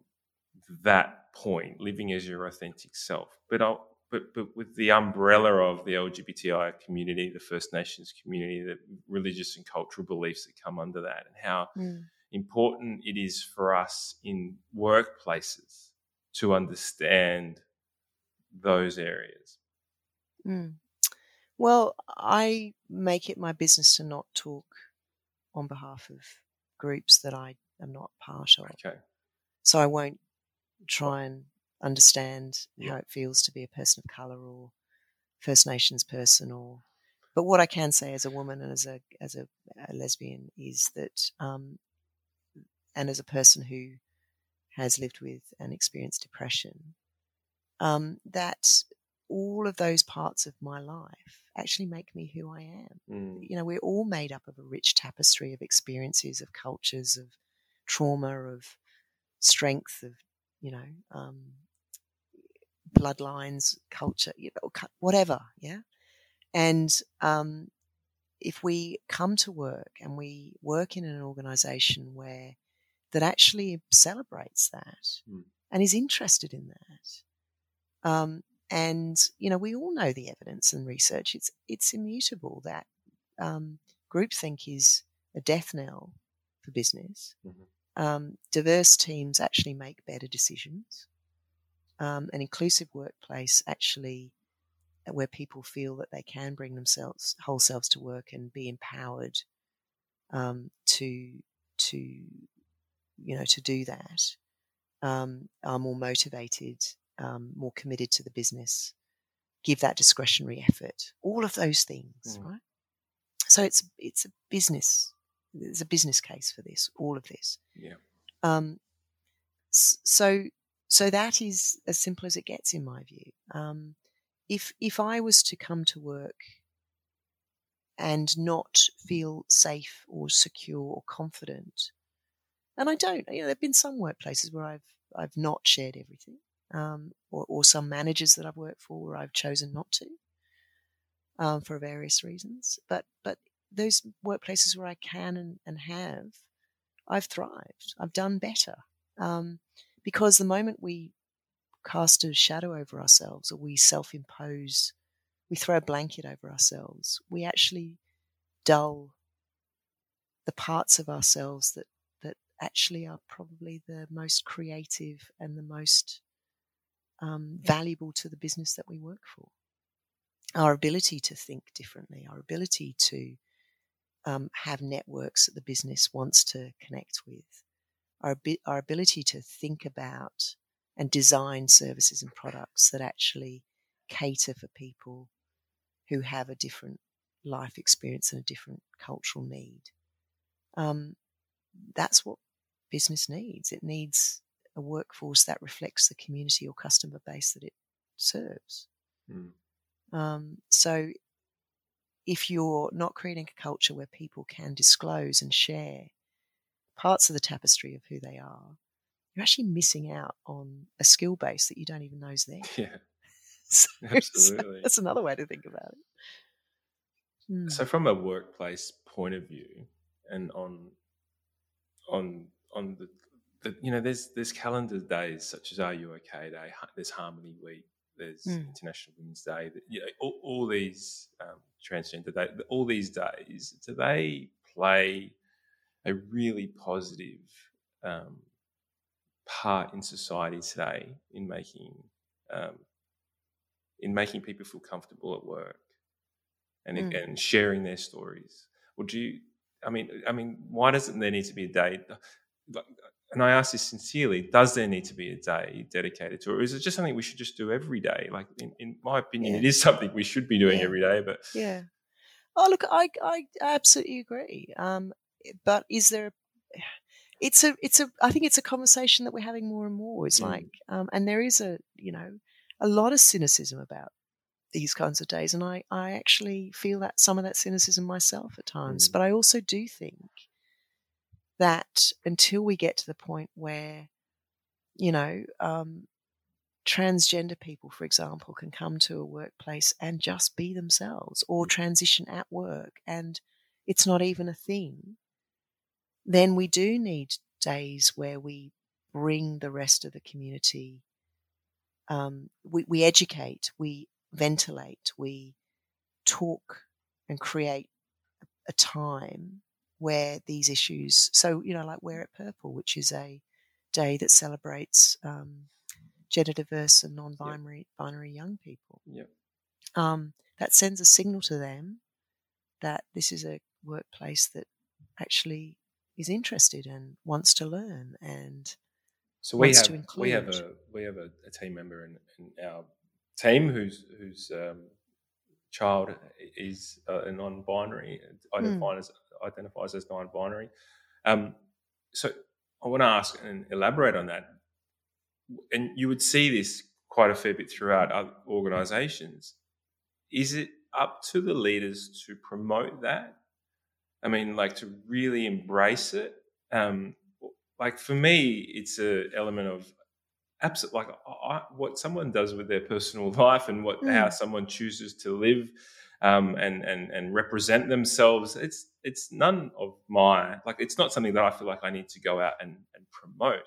that point, living as your authentic self, but I'll, but but with the umbrella of the LGBTI community, the First Nations community, the religious and cultural beliefs that come under that, and how Mm. important it is for us in workplaces to understand those areas. Mm. Well, I make it my business to not talk on behalf of groups that I am not part of. Okay. So I won't try and understand Yeah. how it feels to be a person of color or First Nations person or but what I can say as a woman and as a as a, a lesbian is that um, and as a person who has lived with and experienced depression, um, that all of those parts of my life actually make me who I am Mm. you know, we're all made up of a rich tapestry of experiences, of cultures, of trauma, of strength, of, you know, um, bloodlines, culture, you know, whatever. Yeah. And um, if we come to work and we work in an organization where that actually celebrates that Mm. and is interested in that, um, and you know we all know the evidence and research it's it's immutable that um, groupthink is a death knell for business Mhm. Um, diverse teams actually make better decisions um, an inclusive workplace actually uh, where people feel that they can bring themselves whole selves to work and be empowered um, to to you know to do that um, are more motivated um, more committed to the business, give that discretionary effort, all of those things, Mm. right? So it's it's a business. There's a business case for this, all of this. Yeah. Um, so so that is as simple as it gets, in my view. Um, if if I was to come to work and not feel safe or secure or confident, and I don't, you know, there've been some workplaces where I've I've not shared everything, um, or, or some managers that I've worked for where I've chosen not to, um, for various reasons. But but those workplaces where I can and, and have, I've thrived. I've done better. Um, because the moment we cast a shadow over ourselves or we self impose, we throw a blanket over ourselves, we actually dull the parts of ourselves that that actually are probably the most creative and the most um, valuable to the business that we work for. Our ability to think differently, our ability to um, have networks that the business wants to connect with, our, our ability to think about and design services and products that actually cater for people who have a different life experience and a different cultural need. Um, that's what business needs. It needs a workforce that reflects the community or customer base that it serves. Mm. Um, so, if you're not creating a culture where people can disclose and share parts of the tapestry of who they are, you're actually missing out on a skill base that you don't even know is there. Yeah. so, Absolutely. So that's another way to think about it. Mm. So, from a workplace point of view, and on on on the, the you know there's there's calendar days such as Are You OK Day, there's Harmony Week, there's mm. International Women's Day, you know all, all these um, transgender day, all these days, do they play a really positive um, part in society today in making um, in making people feel comfortable at work and mm. and sharing their stories? Or do you? I mean, I mean, why doesn't there need to be a day? And I ask this sincerely: Does there need to be a day dedicated to it, or is it just something we should just do every day? Like, in, in my opinion, yeah. it is something we should be doing yeah. every day. But yeah, oh look, I I absolutely agree. Um, but is there? It's a it's a I think it's a conversation that we're having more and more. It's mm. like, um, and there is a you know a lot of cynicism about these kinds of days. And I, I actually feel that some of that cynicism myself at times. Mm. But I also do think that until we get to the point where, you know, um, transgender people, for example, can come to a workplace and just be themselves or mm. transition at work and it's not even a thing, then we do need days where we bring the rest of the community. Um, we, we educate, we ventilate, we talk and create a time where these issues, so, you know, like Wear It Purple, which is a day that celebrates um, gender diverse and non binary yep. binary young people. Yep. Um, that sends a signal to them that this is a workplace that actually is interested and wants to learn and so we have we have a we have a, a team member in, in, our team who's whose um, child is uh, a non-binary, identifies, mm. identifies as non-binary. Um, so I want to ask and elaborate on that. And you would see this quite a fair bit throughout other organisations. Is it up to the leaders to promote that? I mean, like to really embrace it. Um, like for me, it's an element of absolutely like I, what someone does with their personal life and what mm. how someone chooses to live um, and and and represent themselves. It's it's none of my like it's not something that I feel like I need to go out and, and promote.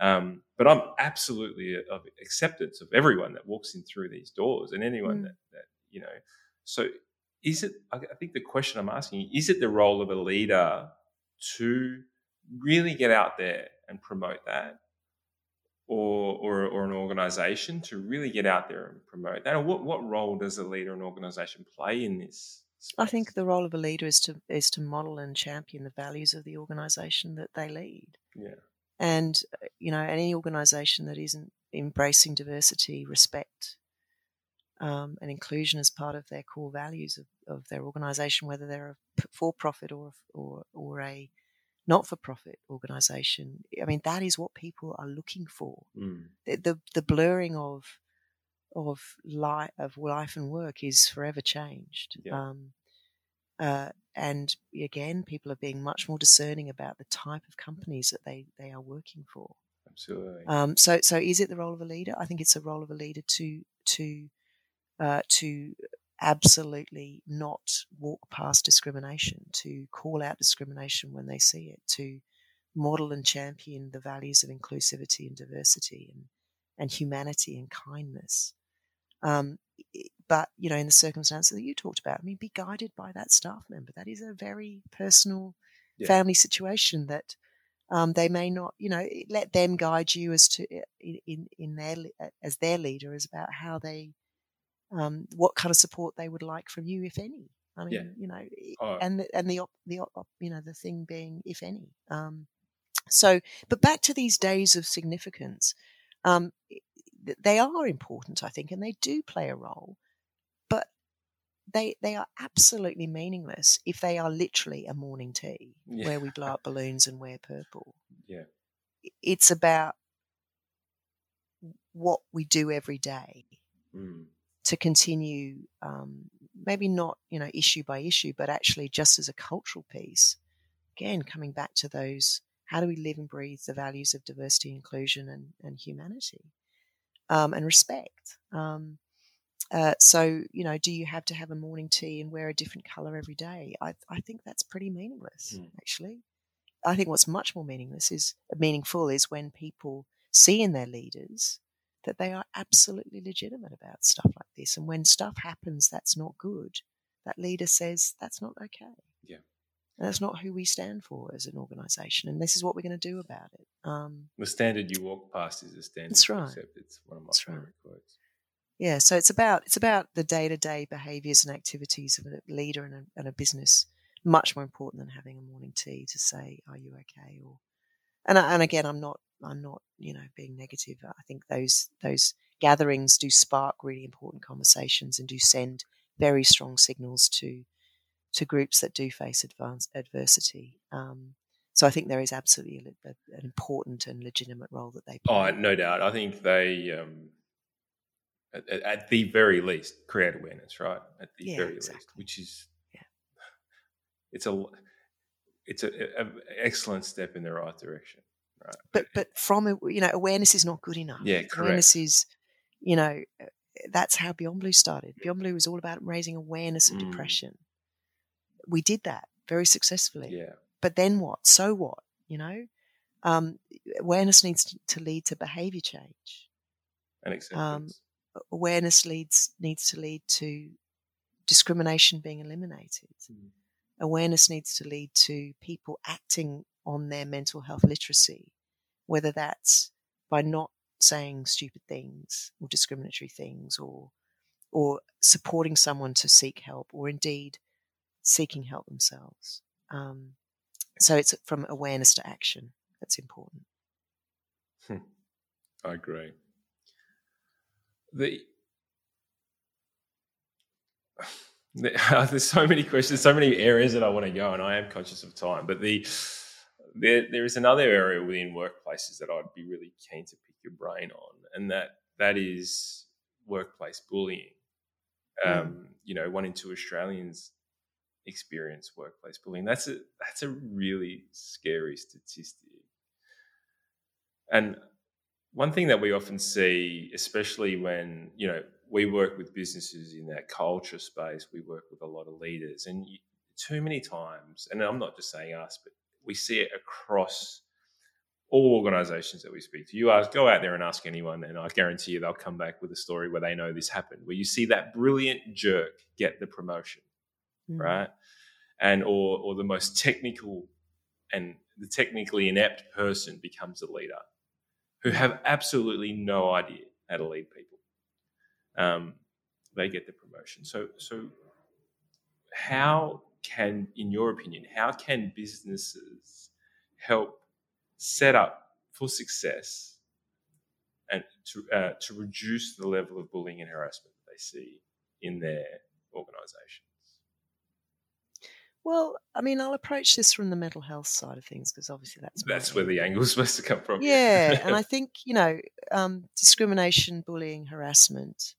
Um, but I'm absolutely of acceptance of everyone that walks in through these doors and anyone mm. that, that you know. So is it? I think the question I'm asking is it the role of a leader to really get out there and promote that or, or, or an organization to really get out there and promote that? What, what role does a leader and organization play in this? Space? I think the role of a leader is to is to model and champion the values of the organization that they lead. Yeah. And uh, you know, any organization that isn't embracing diversity, respect, um, and inclusion as part of their core values of, of their organization, whether they're a for-profit or or or a not for profit organization. I mean, that is what people are looking for. Mm. The, the, the blurring of of life of life and work is forever changed. Yeah. Um, uh, and again, people are being much more discerning about the type of companies that they, they are working for. Absolutely. Um, so, so is it the role of a leader? I think it's a role of a leader to to uh, to absolutely not walk past discrimination, to call out discrimination when they see it, to model and champion the values of inclusivity and diversity and, and humanity and kindness. Um, but, you know, in the circumstances that you talked about, I mean, be guided by that staff member. That is a very personal yeah. family situation that um, they may not, you know, let them guide you as to in in their as their leader is about how they, um, what kind of support they would like from you, if any. I mean, yeah. you know, oh. and the, and the the you know the thing being, if any. Um, so, but back to these days of significance, um, they are important, I think, and they do play a role. But they they are absolutely meaningless if they are literally a morning tea yeah. where we blow up balloons and wear purple. Yeah, it's about what we do every day mm. To continue, um, maybe not you know issue by issue, but actually just as a cultural piece. Again, coming back to those how do we live and breathe the values of diversity, inclusion, and, and humanity um, and respect? Um, uh, so, you know, do you have to have a morning tea and wear a different color every day? I, I think that's pretty meaningless, mm. actually. I think what's much more meaningless is meaningful is when people see in their leaders that they are absolutely legitimate about stuff like this. And when stuff happens that's not good, that leader says that's not okay. Yeah. And that's not who we stand for as an organisation. And this is what we're going to do about it. Um, the standard you walk past is a standard. That's right. Accept. It's one of my that's favorite right. quotes. Yeah, so it's about it's about the day to day behaviours and activities of a leader and a, and a, business. Much more important than having a morning tea to say, "Are you okay?" Or, and and again, I'm not I'm not you know being negative. I think those those gatherings do spark really important conversations and do send very strong signals to to groups that do face advanced adversity. Um, so I think there is absolutely a, a, an important and legitimate role that they play. Oh, no doubt. I think they, um, at, at, the very least, create awareness, right? At the yeah, very exactly. least, which is, yeah. it's a, it's an excellent step in the right direction. Right. But but from you know awareness is not good enough. Yeah, correct. Awareness is, you know, that's how Beyond Blue started. Beyond Blue was all about raising awareness of mm. depression we did that very successfully. Yeah. But then what? So what? You know, um, awareness needs to lead to behavior change. And acceptance. Um, awareness leads needs to lead to discrimination being eliminated. Mm. Awareness needs to lead to people acting on their mental health literacy, whether that's by not saying stupid things or discriminatory things or or supporting someone to seek help or indeed seeking help themselves. Um, so it's from awareness to action that's important. Hmm. I agree. The, the there's so many questions, so many areas that I want to go, and I am conscious of time. But the there, there is another area within workplaces that I'd be really keen to pick your brain on, and that that is workplace bullying. Um, mm. You know, one in two Australians experience workplace bullying. That's a that's a really scary statistic. And one thing that we often see, especially when you know we work with businesses in that culture space, we work with a lot of leaders, and you, too many times, and I'm not just saying us, but we see it across all organizations that we speak to. You ask, go out there and ask anyone, and I guarantee you they'll come back with a story where they know this happened, where you see that brilliant jerk get the promotion mm. right? And or or the most technical and the technically inept person becomes a leader who have absolutely no idea how to lead people. Um, they get the promotion. So so how can, in your opinion, how can businesses help set up for success and to uh, to reduce the level of bullying and harassment that they see in their organisation? Well, I mean, I'll approach this from the mental health side of things because obviously that's that's where the angle is supposed to come from. Yeah, and I think you know, um, discrimination, bullying, harassment,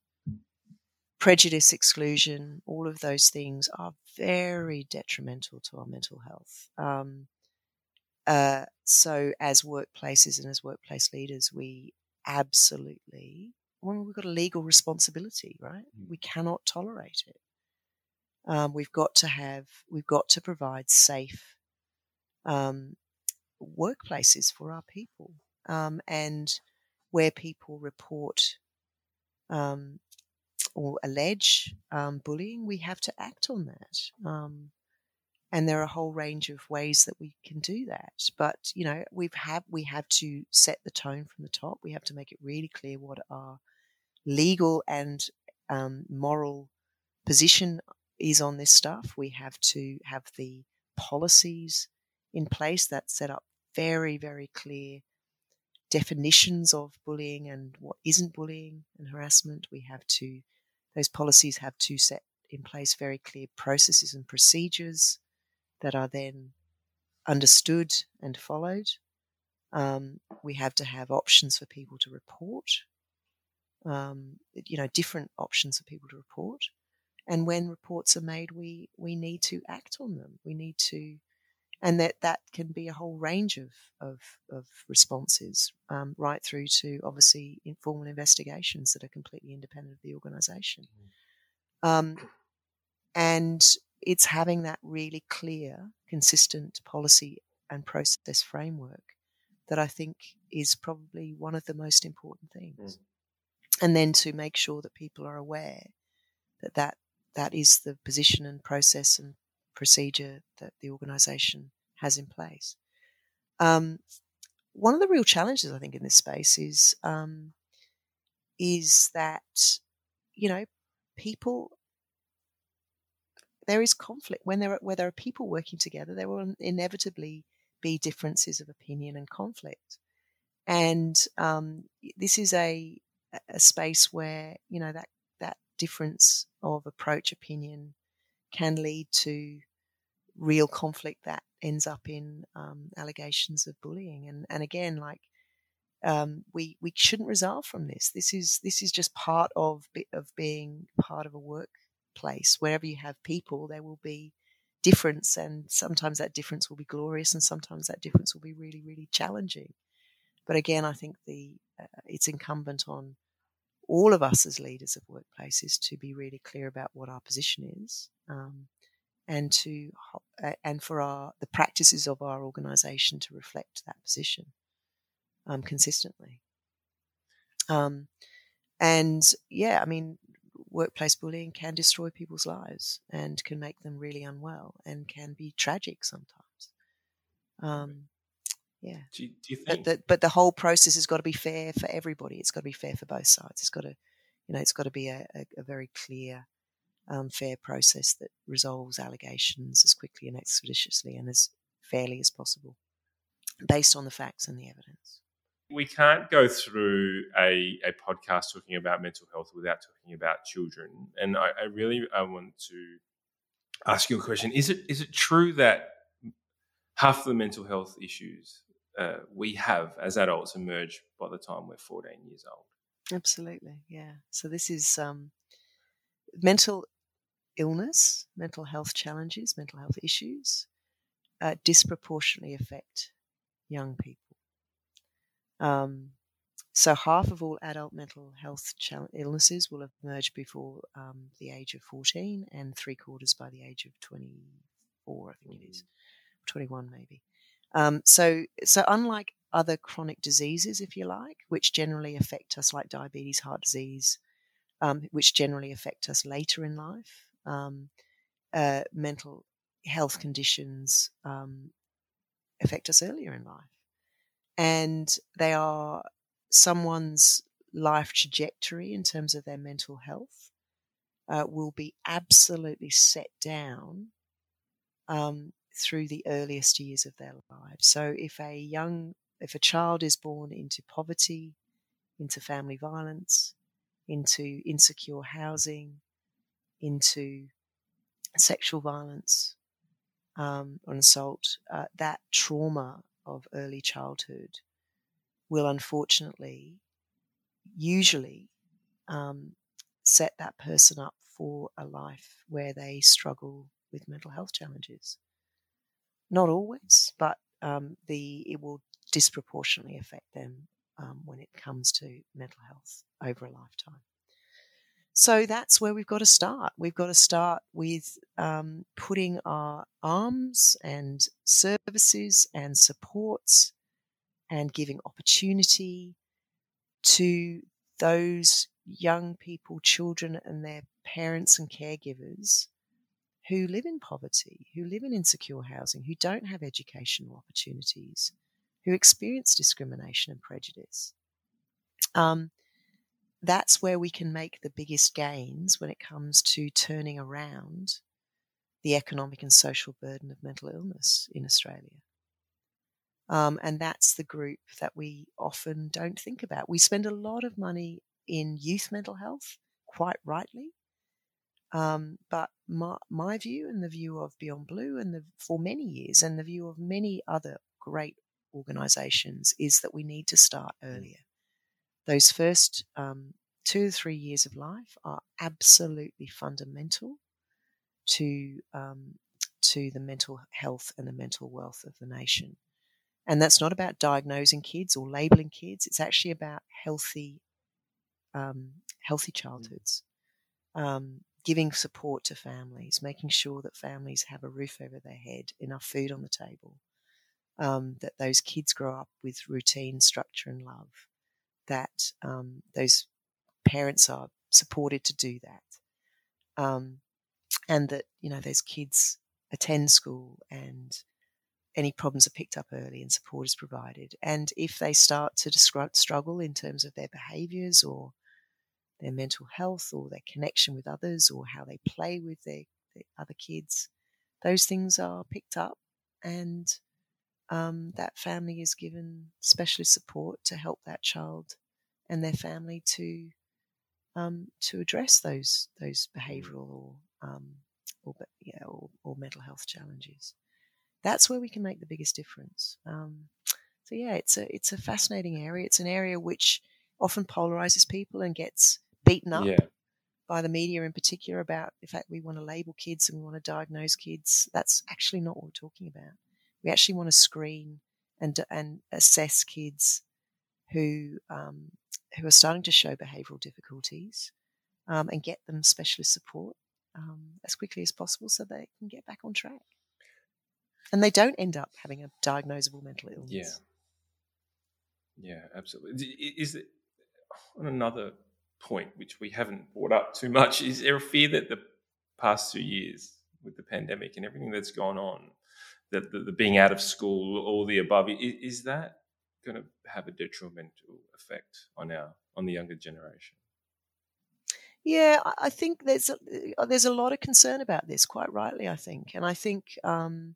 prejudice, exclusion, all of those things are very detrimental to our mental health. Um, uh, so, as workplaces and as workplace leaders, we absolutely, well, we've got a legal responsibility, right? Mm. We cannot tolerate it. Um, we've got to have, we've got to provide safe um, workplaces for our people. Um, and where people report um, or allege um, bullying, we have to act on that. Um, and there are a whole range of ways that we can do that. But you know, we've have we have to set the tone from the top. We have to make it really clear what our legal and um, moral position is on this stuff. We have to have the policies in place that set up very, very clear definitions of bullying and what isn't bullying and harassment. We have to, those policies have to set in place very clear processes and procedures that are then understood and followed. Um, we have to have options for people to report, um, you know, different options for people to report. And when reports are made, we, we need to act on them. We need to and that that can be a whole range of of, of responses, um, right through to obviously informal investigations that are completely independent of the organisation. Mm. Um, and it's having that really clear, consistent policy and process framework that I think is probably one of the most important things. Mm. And then to make sure that people are aware that that, that is the position and process and procedure that the organisation has in place. Um, one of the real challenges I think in this space is um, is that you know people there is conflict when there are, where there are people working together. There will inevitably be differences of opinion and conflict, and um, this is a a space where you know that that difference of approach opinion can lead to real conflict that ends up in um, allegations of bullying. And and again, like um, we we shouldn't resolve from this. This is this is just part of of being part of a workplace. Wherever you have people, there will be difference, and sometimes that difference will be glorious, and sometimes that difference will be really really challenging. But again, I think the uh, it's incumbent on all of us as leaders of workplaces to be really clear about what our position is. Um, and to and for our the practices of our organization to reflect that position um, consistently. Um, and yeah i mean workplace bullying can destroy people's lives and can make them really unwell and can be tragic sometimes. Um, yeah. Do you, do you think but the, but the whole process has got to be fair for everybody. It's got to be fair for both sides. It's got to you know it's got to be a, a, a very clear um, fair process that resolves allegations as quickly and expeditiously and as fairly as possible, based on the facts and the evidence. We can't go through a, a podcast talking about mental health without talking about children. And I, I really I want to ask you a question. Is it is it true that half the mental health issues uh, we have as adults emerge by the time we're 14 years old? Absolutely, yeah. So this is um, mental illness, mental health challenges, mental health issues uh, disproportionately affect young people. Um, so, half of all adult mental health illnesses will emerge before um, the age of 14, and three quarters by the age of 24, I think it is, 21 maybe. Um, so, so unlike other chronic diseases, if you like, which generally affect us, like diabetes, heart disease, um, which generally affect us later in life, um, uh, mental health conditions um, affect us earlier in life. And they are someone's life trajectory in terms of their mental health uh, will be absolutely set down um, through the earliest years of their lives. So if a young, if a child is born into poverty, into family violence, into insecure housing, into sexual violence um, or assault, uh, that trauma of early childhood will unfortunately usually um, set that person up for a life where they struggle with mental health challenges. Not always, but um, the it will disproportionately affect them um, when it comes to mental health over a lifetime. So that's where we've got to start. We've got to start with um, putting our arms and services and supports and giving opportunity to those young people, children, and their parents and caregivers who live in poverty, who live in insecure housing, who don't have educational opportunities, who experience discrimination and prejudice. Um, that's where we can make the biggest gains when it comes to turning around the economic and social burden of mental illness in Australia. Um, and that's the group that we often don't think about. We spend a lot of money in youth mental health, quite rightly. Um, but my, my, view and the view of Beyond Blue and the, for many years and the view of many other great organisations is that we need to start mm. earlier. Those first um, two or three years of life are absolutely fundamental to um, to the mental health and the mental wealth of the nation. And that's not about diagnosing kids or labeling kids. It's actually about healthy, um, healthy mm. childhoods, um, giving support to families, making sure that families have a roof over their head, enough food on the table, um, that those kids grow up with routine, structure, and love, that um, those parents are supported to do that, um, and that you know those kids attend school and any problems are picked up early and support is provided. And if they start to struggle in terms of their behaviours or their mental health or their connection with others or how they play with their, their other kids, those things are picked up and um, that family is given specialist support to help that child and their family to um, to address those those behavioural or um, or, yeah, or, or mental health challenges that's where we can make the biggest difference. Um, so yeah, it's a it's a fascinating area. It's an area which often polarizes people and gets beaten up yeah. by the media in particular about the fact we want to label kids and we want to diagnose kids. That's actually not what we're talking about. We actually want to screen and and assess kids who um, who are starting to show behavioural difficulties um, and get them specialist support um, as quickly as possible so they can get back on track and they don't end up having a diagnosable mental illness. Yeah. Yeah, absolutely. Is it on another point, which we haven't brought up too much, is there a fear that the past two years with the pandemic and everything that's gone on, that the, the being out of school, all the above, is, is that going to have a detrimental effect on our on the younger generation? Yeah, I think there's a, uh, there's a lot of concern about this, quite rightly, I think, and I think um,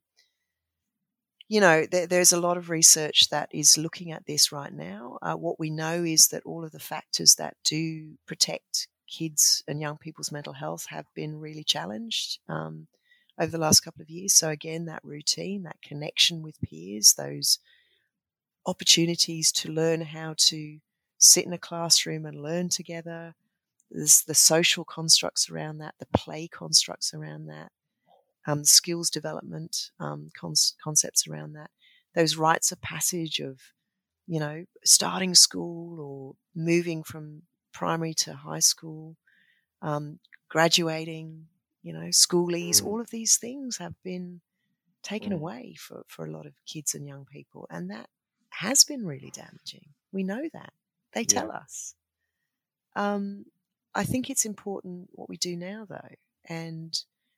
you know, there, there's a lot of research that is looking at this right now. Uh, what we know is that all of the factors that do protect kids and young people's mental health have been really challenged um, over the last couple of years. So, again, that routine, that connection with peers, those opportunities to learn how to sit in a classroom and learn together. There's the social constructs around that, the play constructs around that, um, skills development um, concepts around that, those rites of passage of, you know, starting school or moving from primary to high school, um, graduating, you know, schoolies, mm. all of these things have been taken mm. away for, for a lot of kids and young people. And that has been really damaging. We know that. They tell yeah. us. Um, I think it's important what we do now, though. And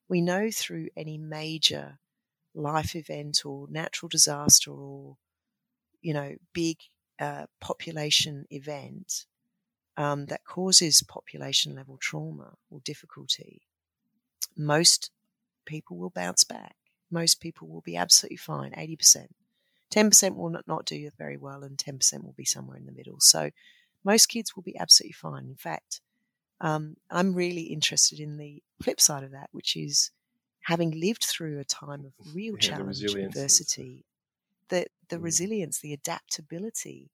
we know through any major life event or natural disaster or, you know, big uh, population event um, that causes population level trauma or difficulty, most people will bounce back. Most people will be absolutely fine, 80%. 10% will not, not do very well, and 10% will be somewhere in the middle. So, most kids will be absolutely fine. In fact, um, I'm really interested in the flip side of that, which is having lived through a time of real yeah, challenge, adversity, the the mm. resilience, the adaptability,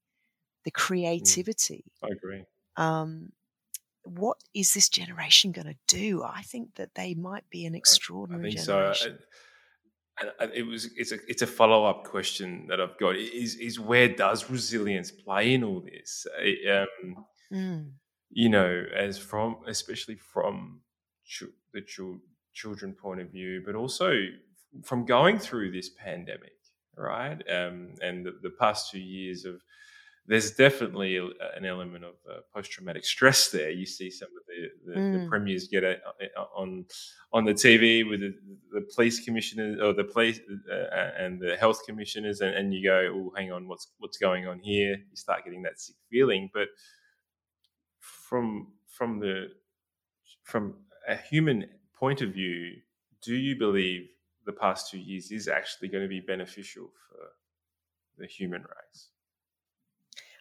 the mm. creativity. Mm. I agree. Um, what is this generation going to do? I think that they might be an extraordinary I, think generation. So. I, it was it's a it's a follow up question that I've got is is where does resilience play in all this? Um, mm you know, as from especially from ch- the ch- children point of view, but also from going through this pandemic, right? Um, and the, the, past two years of there's definitely an element of uh, post-traumatic stress there. You see some of the, the, mm. the premiers get a, a, on on the TV with the, the police commissioners or the police uh, and the health commissioners, and, and you go, "Oh, hang on, what's what's going on here?" You start getting that sick feeling. But from from the from a human point of view, do you believe the past two years is actually going to be beneficial for the human race?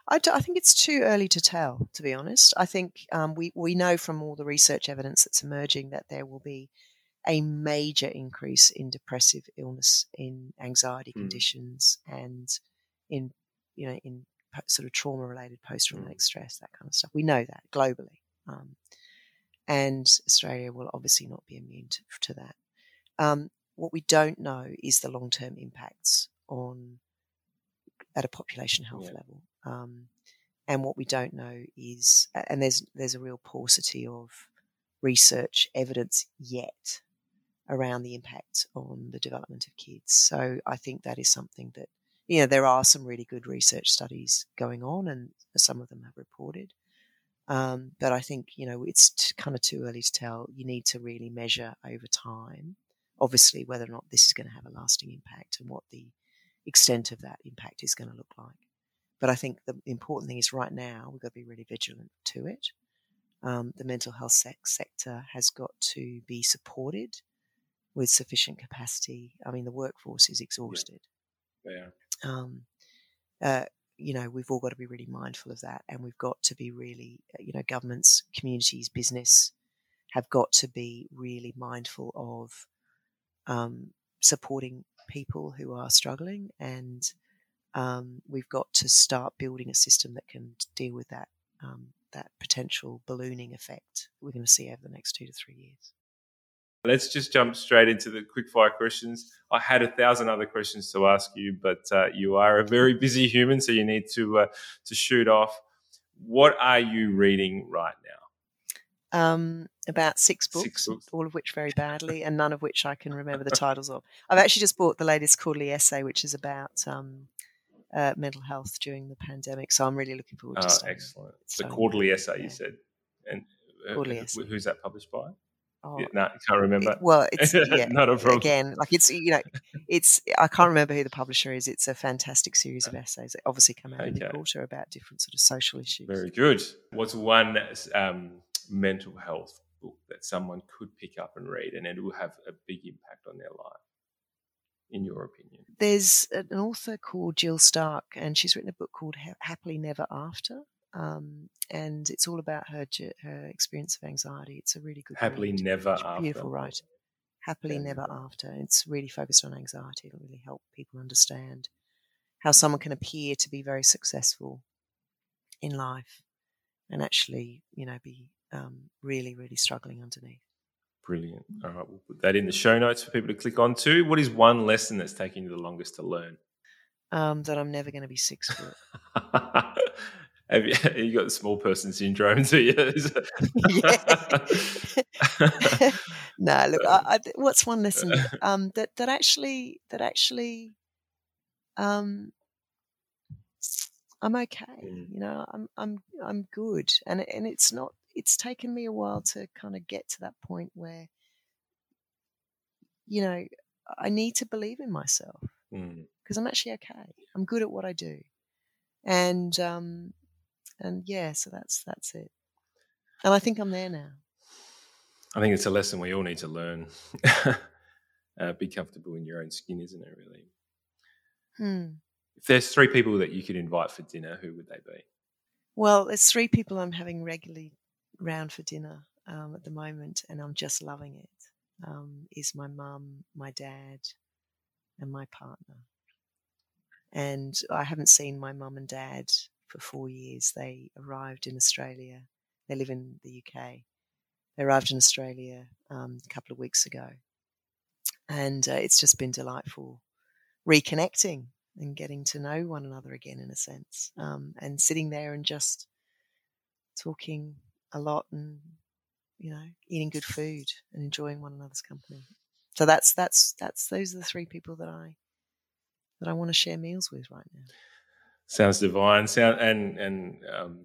I, I think it's too early to tell, to be honest. I think um, we, we know from all the research evidence that's emerging that there will be a major increase in depressive illness, in anxiety mm. conditions, and in you know in sort of trauma related post traumatic mm. stress, that kind of stuff. We know that globally, um, and Australia will obviously not be immune to, to that. Um, what we don't know is the long term impacts on at a population health yeah. level. Um, and what we don't know is, and there's there's a real paucity of research evidence yet around the impact on the development of kids. So I think that is something that you know there are some really good research studies going on, and some of them have reported. Um, but I think you know it's t- kind of too early to tell. You need to really measure over time, obviously, whether or not this is going to have a lasting impact and what the extent of that impact is going to look like. But I think the important thing is right now we've got to be really vigilant to it. Um, the mental health sector has got to be supported with sufficient capacity. I mean, the workforce is exhausted. Yeah. Um, uh, you know, we've all got to be really mindful of that, and we've got to be really, uh, you know, governments, communities, business have got to be really mindful of um, supporting people who are struggling and um, we've got to start building a system that can deal with that um, that potential ballooning effect we're going to see over the next two to three years. Let's just jump straight into the quickfire questions. I had a thousand other questions to ask you, but uh, you are a very busy human, so you need to uh, to shoot off. What are you reading right now? Um, about six books, six books, all of which very badly, and none of which I can remember the titles of. I've actually just bought the latest quarterly essay, which is about um, uh, mental health during the pandemic. So I'm really looking forward to. Oh, excellent! It's the quarterly essay yeah. you said, and uh, quarterly essay. who's that published by? Oh, yeah, no, I can't remember. It, well, it's yeah, not a problem. Again, like it's you know, it's I can't remember who the publisher is. It's a fantastic series of essays that obviously come out okay. every quarter about different sort of social issues. Very good. What's one um, mental health book that someone could pick up and read, and it will have a big impact on their life? in your opinion? There's an author called Jill Stark, and she's written a book called Happily Never After. Um, and it's all about her her experience of anxiety. It's a really good Happily read. Never After. Beautiful writer. Happily yeah. Never After. It's really focused on anxiety. It'll really help people understand how someone can appear to be very successful in life and actually, you know, be um, really, really struggling underneath. Brilliant. All right, we'll put that in the show notes for people to click on to. What is one lesson that's taking you the longest to learn? Um, that I'm never going to be six foot. Have you, you got the small person syndrome, do you? no, look. I, I, what's one lesson um, that that actually that actually um, I'm okay. Mm. You know, I'm I'm I'm good, and and it's not it's taken me a while to kind of get to that point where, you know, I need to believe in myself because mm. I'm actually okay. I'm good at what I do, and um, and yeah, so that's that's it. And I think I'm there now. I think it's a lesson we all need to learn. uh, be comfortable in your own skin, isn't it? Really. Hmm. If there's three people that you could invite for dinner, who would they be? Well, there's three people I'm having regularly round for dinner um, at the moment, and I'm just loving it. Um, is my mum, my dad, and my partner. And I haven't seen my mum and dad for four years. They arrived in Australia. They live in the UK. They arrived in Australia um, a couple of weeks ago. And uh, it's just been delightful reconnecting and getting to know one another again, in a sense, um, and sitting there and just talking a lot and you know eating good food and enjoying one another's company. So that's that's that's those are the three people that I that I want to share meals with right now. Sounds divine. Sound and and um,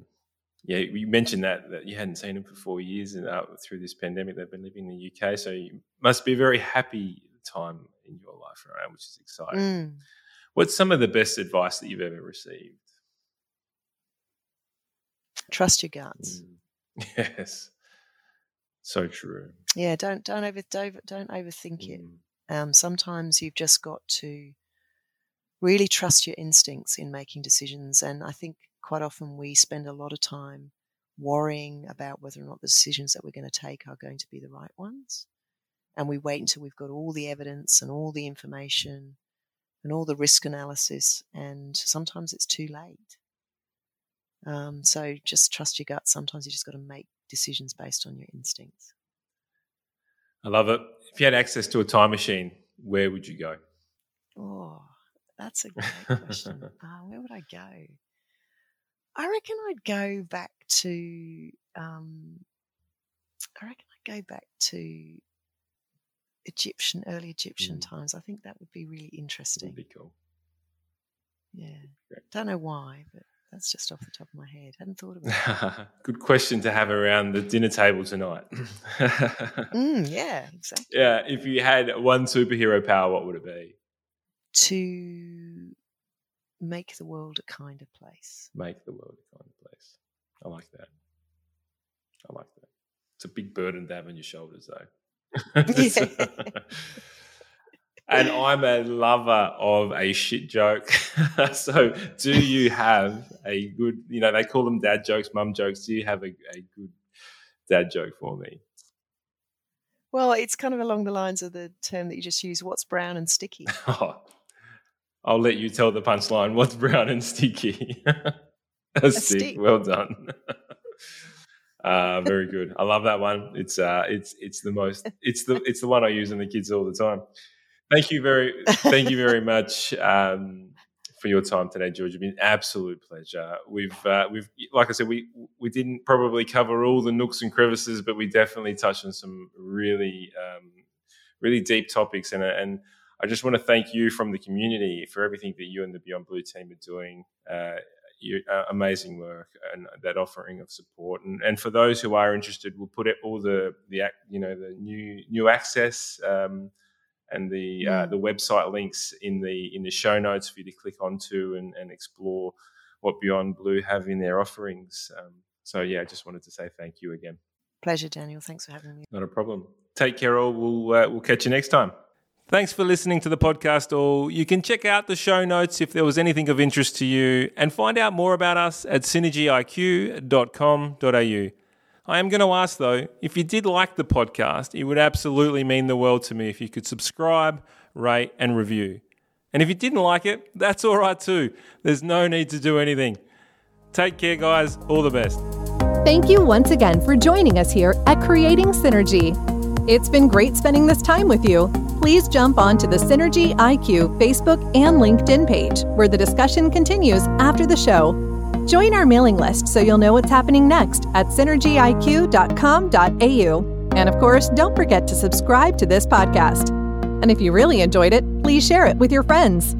yeah, you mentioned that that you hadn't seen him for four years, and uh, through this pandemic, they've been living in the UK. So you must be a very happy time in your life right now, which is exciting. Mm. What's some of the best advice that you've ever received? Trust your guts. Mm. Yes, so true. Yeah, don't don't over don't, don't overthink it. Mm. Um, sometimes you've just got to really trust your instincts in making decisions. And I think quite often we spend a lot of time worrying about whether or not the decisions that we're going to take are going to be the right ones. And we wait until we've got all the evidence and all the information and all the risk analysis. And sometimes it's too late. Um, so just trust your gut. Sometimes you just got to make decisions based on your instincts. I love it. If you had access to a time machine, where would you go? Oh, that's a great question. uh, where would I go? I reckon I'd go back to. Um, I reckon I'd go back to Egyptian, early Egyptian Mm. times. I think that would be really Would interesting. be cool. Yeah, don't know why, but that's just off the top of my head. I Hadn't thought about it. Good question to have around the dinner table tonight. Mm, yeah, exactly. yeah, if you had one superhero power, what would it be? To make the world a kinder place. Make the world a kind place. I like that. I like that. It's a big burden to have on your shoulders, though. And I'm a lover of a shit joke. so, do you have a good, you know, they call them dad jokes, mum jokes. Do you have a, a good dad joke for me? Well, it's kind of along the lines of the term that you just used. What's brown and sticky? Oh, I'll let you tell the punchline. What's brown and sticky? a, stick. stick. Well done. uh, very good. I love that one. It's uh, it's it's the most. It's the it's the one I use in the kids all the time. Thank you very thank you very much um, for your time today, George. It's been an absolute pleasure. We've uh, we've like I said, we we didn't probably cover all the nooks and crevices, but we definitely touched on some really um, really deep topics, and and I just want to thank you from the community for everything that you and the Beyond Blue team are doing. Uh, you, uh, amazing work and that offering of support. And, and for those who are interested, we'll put it all the the you know the new NewAccess um, and the uh, Mm. the website links in the in the show notes for you to click onto and, and explore what Beyond Blue have in their offerings. Um, so yeah, I just wanted to say thank you again. Pleasure, Daniel. Thanks for having me. Not a problem. Take care, all. We'll uh, we'll catch you next time. Thanks for listening to the podcast, all. You can check out the show notes if there was anything of interest to you and find out more about us at synergyiq.com.au. I am going to ask though, if you did like the podcast, it would absolutely mean the world to me if you could subscribe, rate, and review. And if you didn't like it, that's all right too. There's no need to do anything. Take care, guys. All the best. Thank you once again for joining us here at Creating Synergy. It's been great spending this time with you. Please jump onto the Synergy IQ Facebook and LinkedIn page, where the discussion continues after the show. Join our mailing list so you'll know what's happening next at synergyiq.com.au. And of course, don't forget to subscribe to this podcast. And if you really enjoyed it, please share it with your friends.